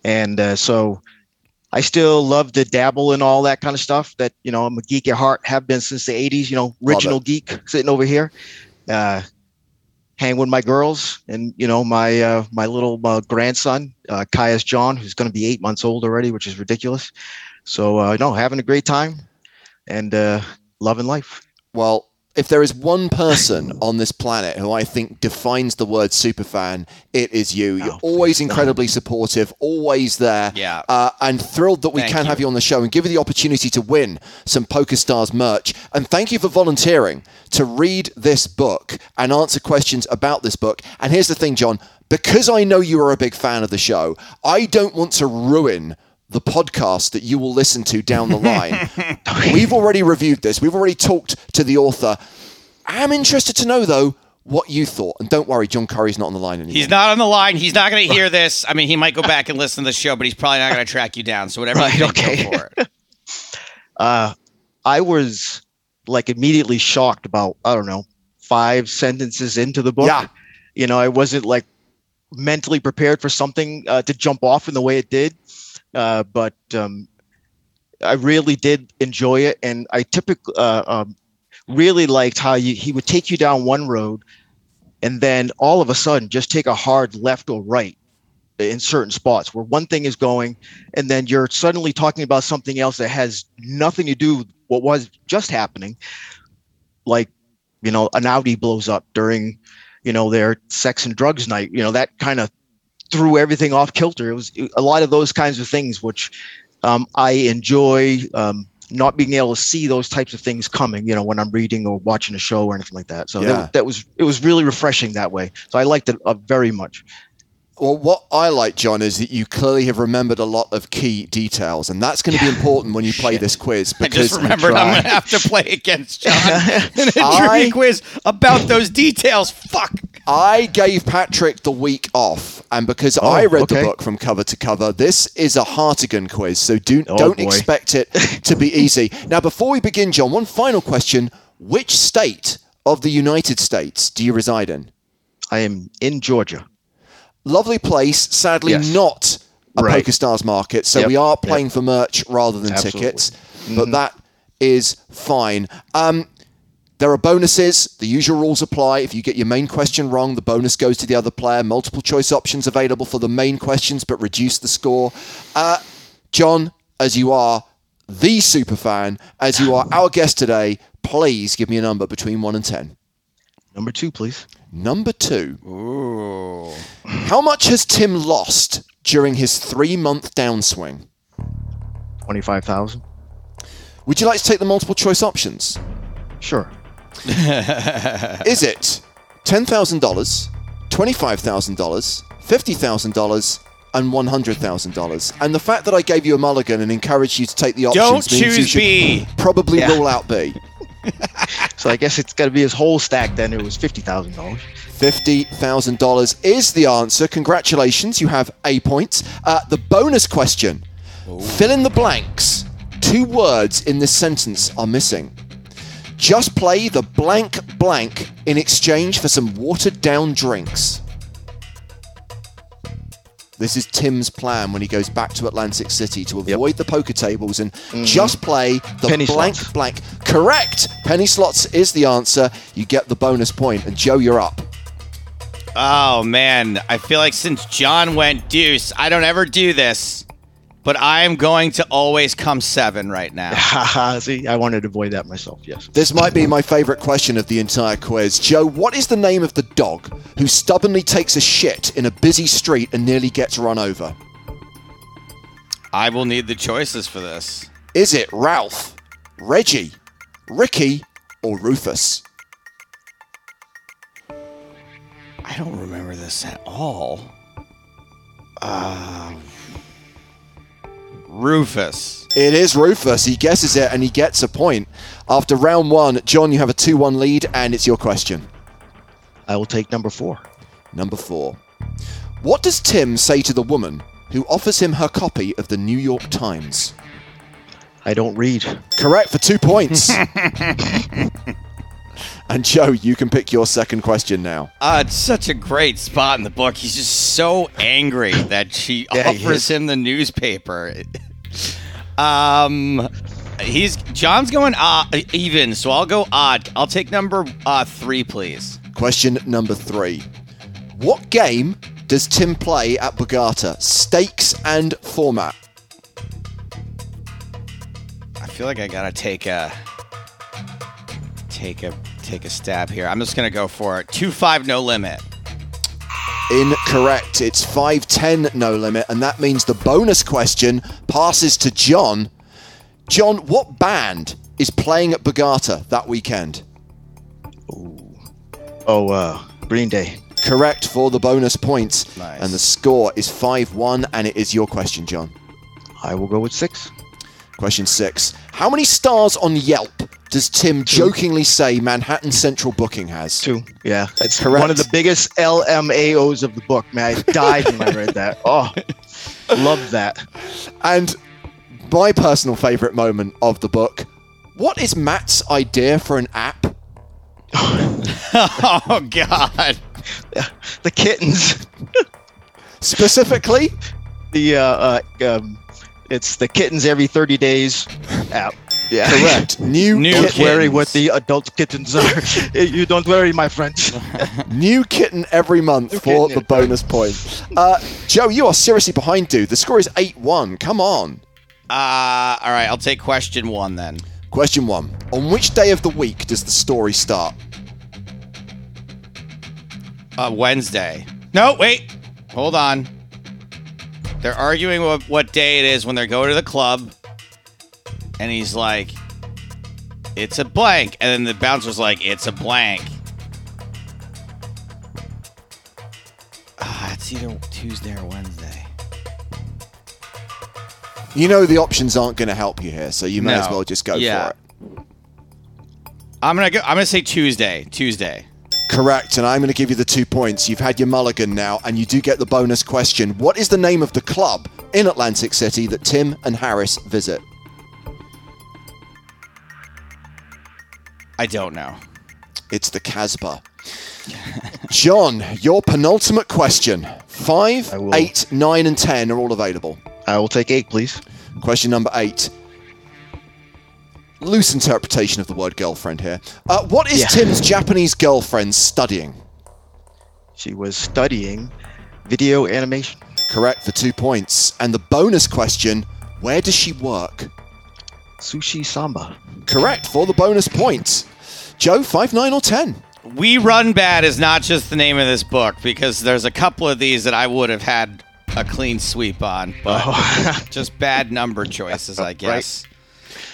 and uh, so I still love to dabble in all that kind of stuff. That you know, I'm a geek at heart, have been since the 80s. You know, original geek sitting over here. Uh, hang with my girls and you know my uh, my little uh, grandson uh, Caius John, who's going to be eight months old already, which is ridiculous. So uh, no, having a great time and uh, loving life.
Well, if there is one person on this planet who I think defines the word superfan, it is you. You're
Oh,
always incredibly supportive, always there.
Yeah.
Uh, and thrilled that we
Thank
can
you.
have you on the show and give you the opportunity to win some PokerStars merch. And thank you for volunteering to read this book and answer questions about this book. And here's the thing, John, because I know you are a big fan of the show, I don't want to ruin the podcast that you will listen to down the line. We've already reviewed this. We've already talked to the author. I'm interested to know, though, what you thought. And don't worry, John Curry's not on the line anymore.
He's not on the line. He's not going to hear this. I mean, he might go back and listen to the show, but he's probably not going to track you down. So whatever
Right,
think,
okay.
go for it.
Uh, I was like immediately shocked about I don't know five sentences into the book.
Yeah.
You know, I wasn't like mentally prepared for something uh, to jump off in the way it did. Uh, but um, I really did enjoy it, and I typically uh, um, really liked how you, he would take you down one road, and then all of a sudden just take a hard left or right in certain spots where one thing is going, and then you're suddenly talking about something else that has nothing to do with what was just happening, like you know an Audi blows up during you know their sex and drugs night. You know that kind of threw everything off kilter. It was a lot of those kinds of things which um, I enjoy. Um, not being able to see those types of things coming, you know, when I'm reading or watching a show or anything like that. So
Yeah.
that, that was it was really refreshing that way. So I liked it uh, very much.
Well, what I like, John, is that you clearly have remembered a lot of key details, and that's going to be important when you play this quiz Because
I
because
just remembered I'm going to have to play against John in a
I-
trivia quiz about those details. Fuck.
I gave Patrick the week off, and because I read the book from cover to cover, this is a Hartigan quiz, so do,
Oh,
don't
boy.
expect it to be easy. now, before we begin, John, one final question: Which state of the United States do you reside in?
I am in Georgia.
Lovely place, sadly
Yes.
not a
Right.
PokerStars market, so
Yep,
we are
yep.
playing for merch rather than
Absolutely.
tickets, but that is fine. Um, there are bonuses. The usual rules apply. If you get your main question wrong, the bonus goes to the other player. Multiple choice options available for the main questions, but reduce the score. Uh, John, as you are the super fan, as you are our guest today, please give me a number between 1 and 10.
Number two, please.
Number two.
Ooh.
How much has Tim lost during his three month downswing?
Twenty-five thousand.
Would you like to take the multiple choice options?
Sure.
Is it $10,000, $25,000, $50,000, and $100,000? And the fact that I gave you a mulligan and encouraged you to take the options
Don't
means you
choose
should
B.
probably
Yeah.
rule out B.
So I guess it's got to be his whole stack. Then it was fifty thousand dollars.
$50,000 is the answer. Congratulations, you have a point. Uh, the bonus question fill in the blanks. Two words in this sentence are missing. Just play the blank blank in exchange for some watered down drinks. This is Tim's plan when he goes back to Atlantic City to avoid the poker tables and mm-hmm. just play the
Penny
blank
slots.
blank. Correct. Penny slots is the answer. You get the bonus point. And Joe, you're up.
Oh man, I feel like since John went deuce, I don't ever do this, but I am going to always come seven right now.
See, I wanted to avoid that myself. Yes.
This might be my favorite question of the entire quiz. Joe, what is the name of the dog who stubbornly takes a shit in a busy street and nearly gets run over?
I will need the choices for this.
Is it Ralph, Reggie, Ricky, or Rufus?
I don't remember this at all. Uh, Rufus.
It is Rufus. He guesses it and he gets a point. After round one, John, you have a 2 1 lead, and it's your question.
I will take number four.
Number four. What does Tim say to the woman who offers him her copy of the New York Times?
I don't read.
Correct for two points. and Joe, you can pick your second question now.
Uh, it's such a great spot in the book. He's just so angry that she
Yeah,
offers him the newspaper. um, he's John's going uh, even, so I'll go odd. I'll take number uh, three, please.
Question number three. What game does Tim play at Borgata? Stakes and format.
I feel like I gotta take a take a take a stab here. I'm just gonna go for it. Two five, no limit.
Incorrect. It's 5-10 no limit, and that means the bonus question passes to John. John, what band is playing at Borgata that weekend?
Oh, uh, Green Day.
Correct for the bonus points.
Nice.
And the score is 5 1, and it is your question, John.
I will go with six.
Question six. How many stars on Yelp does Tim jokingly say Manhattan Central Booking has?
Two. Yeah, that's
Correct.
one of the biggest LMAOs of the book. Man, I died when I read that. Oh, love that.
And my personal favourite moment of the book what is Matt's idea for an app?
oh God.
The kittens.
Specifically,
The uh, uh um, it's the kittens every 30 days app. Yeah.
correct. New
New
Don't worry what the adult kittens are. you don't worry, my friend.
new kitten every month
New
for
kitten
the bonus point. Uh, Joe, you are seriously behind, dude. The score is 8 1. Come on.
Uh, all right, I'll take question one then.
Question one On which day of the week does the story start?
Uh, Wednesday. No, wait. Hold on. They're arguing what, what day it is when they go to the club. And he's like, it's a blank. And then the bouncer's like, it's a blank. Ah, it's either Tuesday or Wednesday.
You know the options aren't going to help you here, so you may as well just go
Yeah.
for it.
I'm gonna go. I'm gonna say Tuesday. Tuesday.
Correct, and I'm going to give you the two points. You've had your mulligan now, and you do get the bonus question. What is the name of the club in Atlantic City that Tim and Harris visit?
I don't know.
It's the Casbah. John, your penultimate question. Five,
I will-
eight, nine, and ten are all available.
I will take eight, please.
Question number eight. Loose interpretation of the word girlfriend here. Uh, what is
Yeah.
Tim's Japanese girlfriend studying?
She was studying video animation.
Correct for two points. And the bonus question where does she work?
Sushi Samba.
Correct for the bonus point. Joe, five, nine, or ten?
We Run Bad is not just the name of this book because there's a couple of these that I would have had a clean sweep on, but
Oh.
just bad number choices, I guess.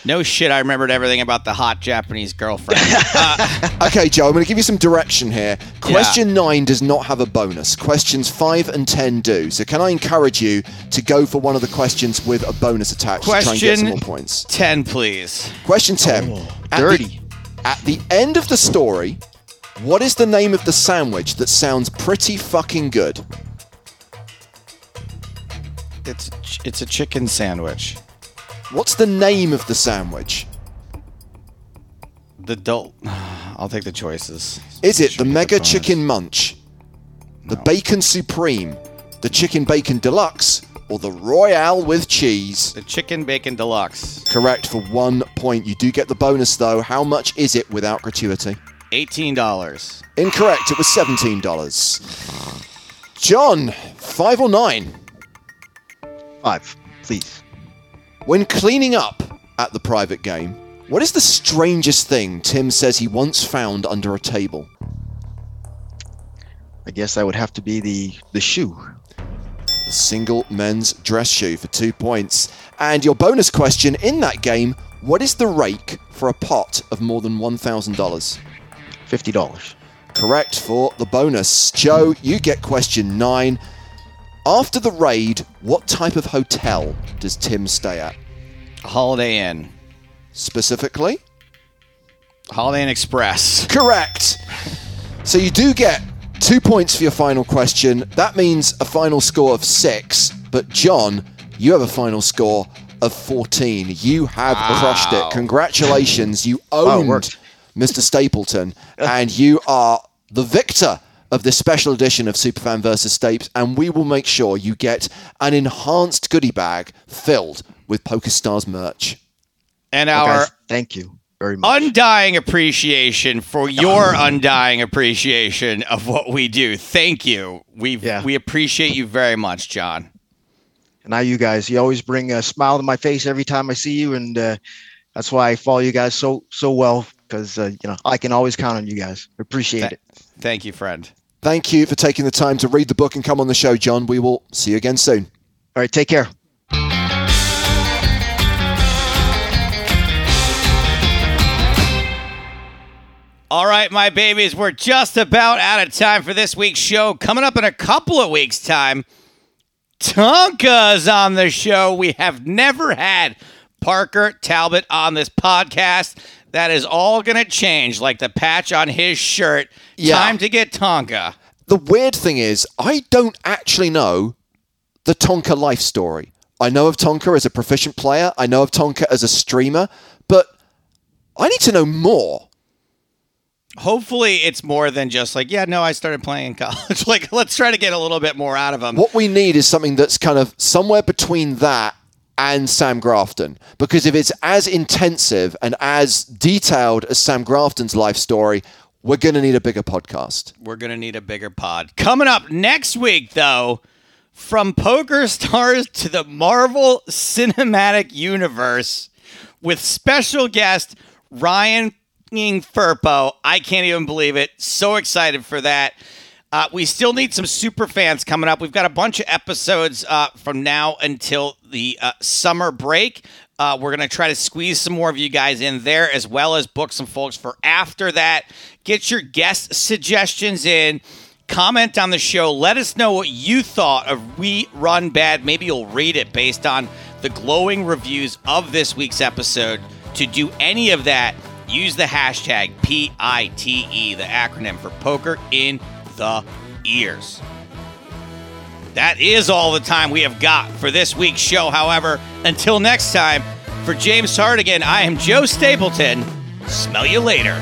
No shit, I remembered everything about the hot Japanese girlfriend. Uh,
Okay, Joe, I'm going to give you some direction here. Question nine does not have a bonus. Questions five and ten do. So, can I encourage you to go for one of the questions with a bonus attached to try and get some more points?
10, please.
Question 10.
Oh,
At the-
dirty.
At the end of the story, what is the name of the sandwich that sounds pretty fucking good?
It's it's a chicken sandwich.
What's the name of the sandwich?
The adult. I'll take the choices.
Is it the Mega
bonus.
Chicken Munch, the Bacon Supreme, the Chicken Bacon Deluxe, or the Royale with Cheese?
The chicken bacon deluxe.
Correct for one point. You do get the bonus though. How much is it without gratuity?
$18.
Incorrect. It was $17. John, five or nine?
Five, please.
When cleaning up at the private game, what is the strangest thing Tim says he once found under a table?
I guess that would have to be the the shoe.
The single men's dress shoe for two points. And your bonus question in that game what is the rake for a pot of more than $1,000?
Fifty dollars.
Correct for the bonus. Joe, you get question nine. After the raid, what type of hotel does Tim stay at?
Holiday Inn.
Specifically?
Holiday Inn Express.
Correct. So you do get two points for your final question. That means a final score of six. But John, you have a final score of 14. You have crushed it. Congratulations. You owned
worked.
Mr. Stapleton. and you are the victor of this special edition of Superfan vs. Stapes. And we will make sure you get an enhanced goodie bag filled with PokerStars merch.
And
Well,
our
guys, thank you very much.
undying appreciation for your undying appreciation of what we do. Thank you. We
Yeah.
we appreciate you very much, John.
And now you guys, you always bring a smile to my face every time I see you, and uh, that's why I follow you guys so so well because uh, you know I can always count on you guys. Appreciate
Th-
it.
Thank you, friend.
Thank you for taking the time to read the book and come on the show, John. We will see you again soon.
All right, take care.
All right, my babies, we're just about out of time for this week's show. Coming up in a couple of weeks' time, Tonka's on the show. We have never had Parker Talbot on this podcast. That is all going to change, like the patch on his shirt.
Yeah.
Time to get Tonka.
The weird thing is, I don't actually know the Tonka life story. I know of Tonka as a proficient player, I know of Tonka as a streamer, but I need to know more.
Hopefully, it's more than just like, yeah, no, I started playing in college. like, let's try to get a little bit more out of them.
What we need is something that's kind of somewhere between that and Sam Grafton. Because if it's as intensive and as detailed as Sam Grafton's life story, we're going to need a bigger podcast.
We're going to need a bigger pod. Coming up next week, though, from PokerStars to the Marvel Cinematic Universe with special guest Ryan Firpo. I can't even believe it. So excited for that. Uh, we still need some super fans coming up. We've got a bunch of episodes uh, from now until the uh, summer break. Uh, we're going to try to squeeze some more of you guys in there, as well as book some folks for after that. Get your guest suggestions in. Comment on the show. Let us know what you thought of We Run Bad. Maybe you'll read it based on the glowing reviews of this week's episode. To do any of that, use the hashtag PITE, the acronym for Poker in the ears. That is all the time we have got for this week's show. However, until next time, for James Hartigan, I am Joe Stapleton. Smell you later.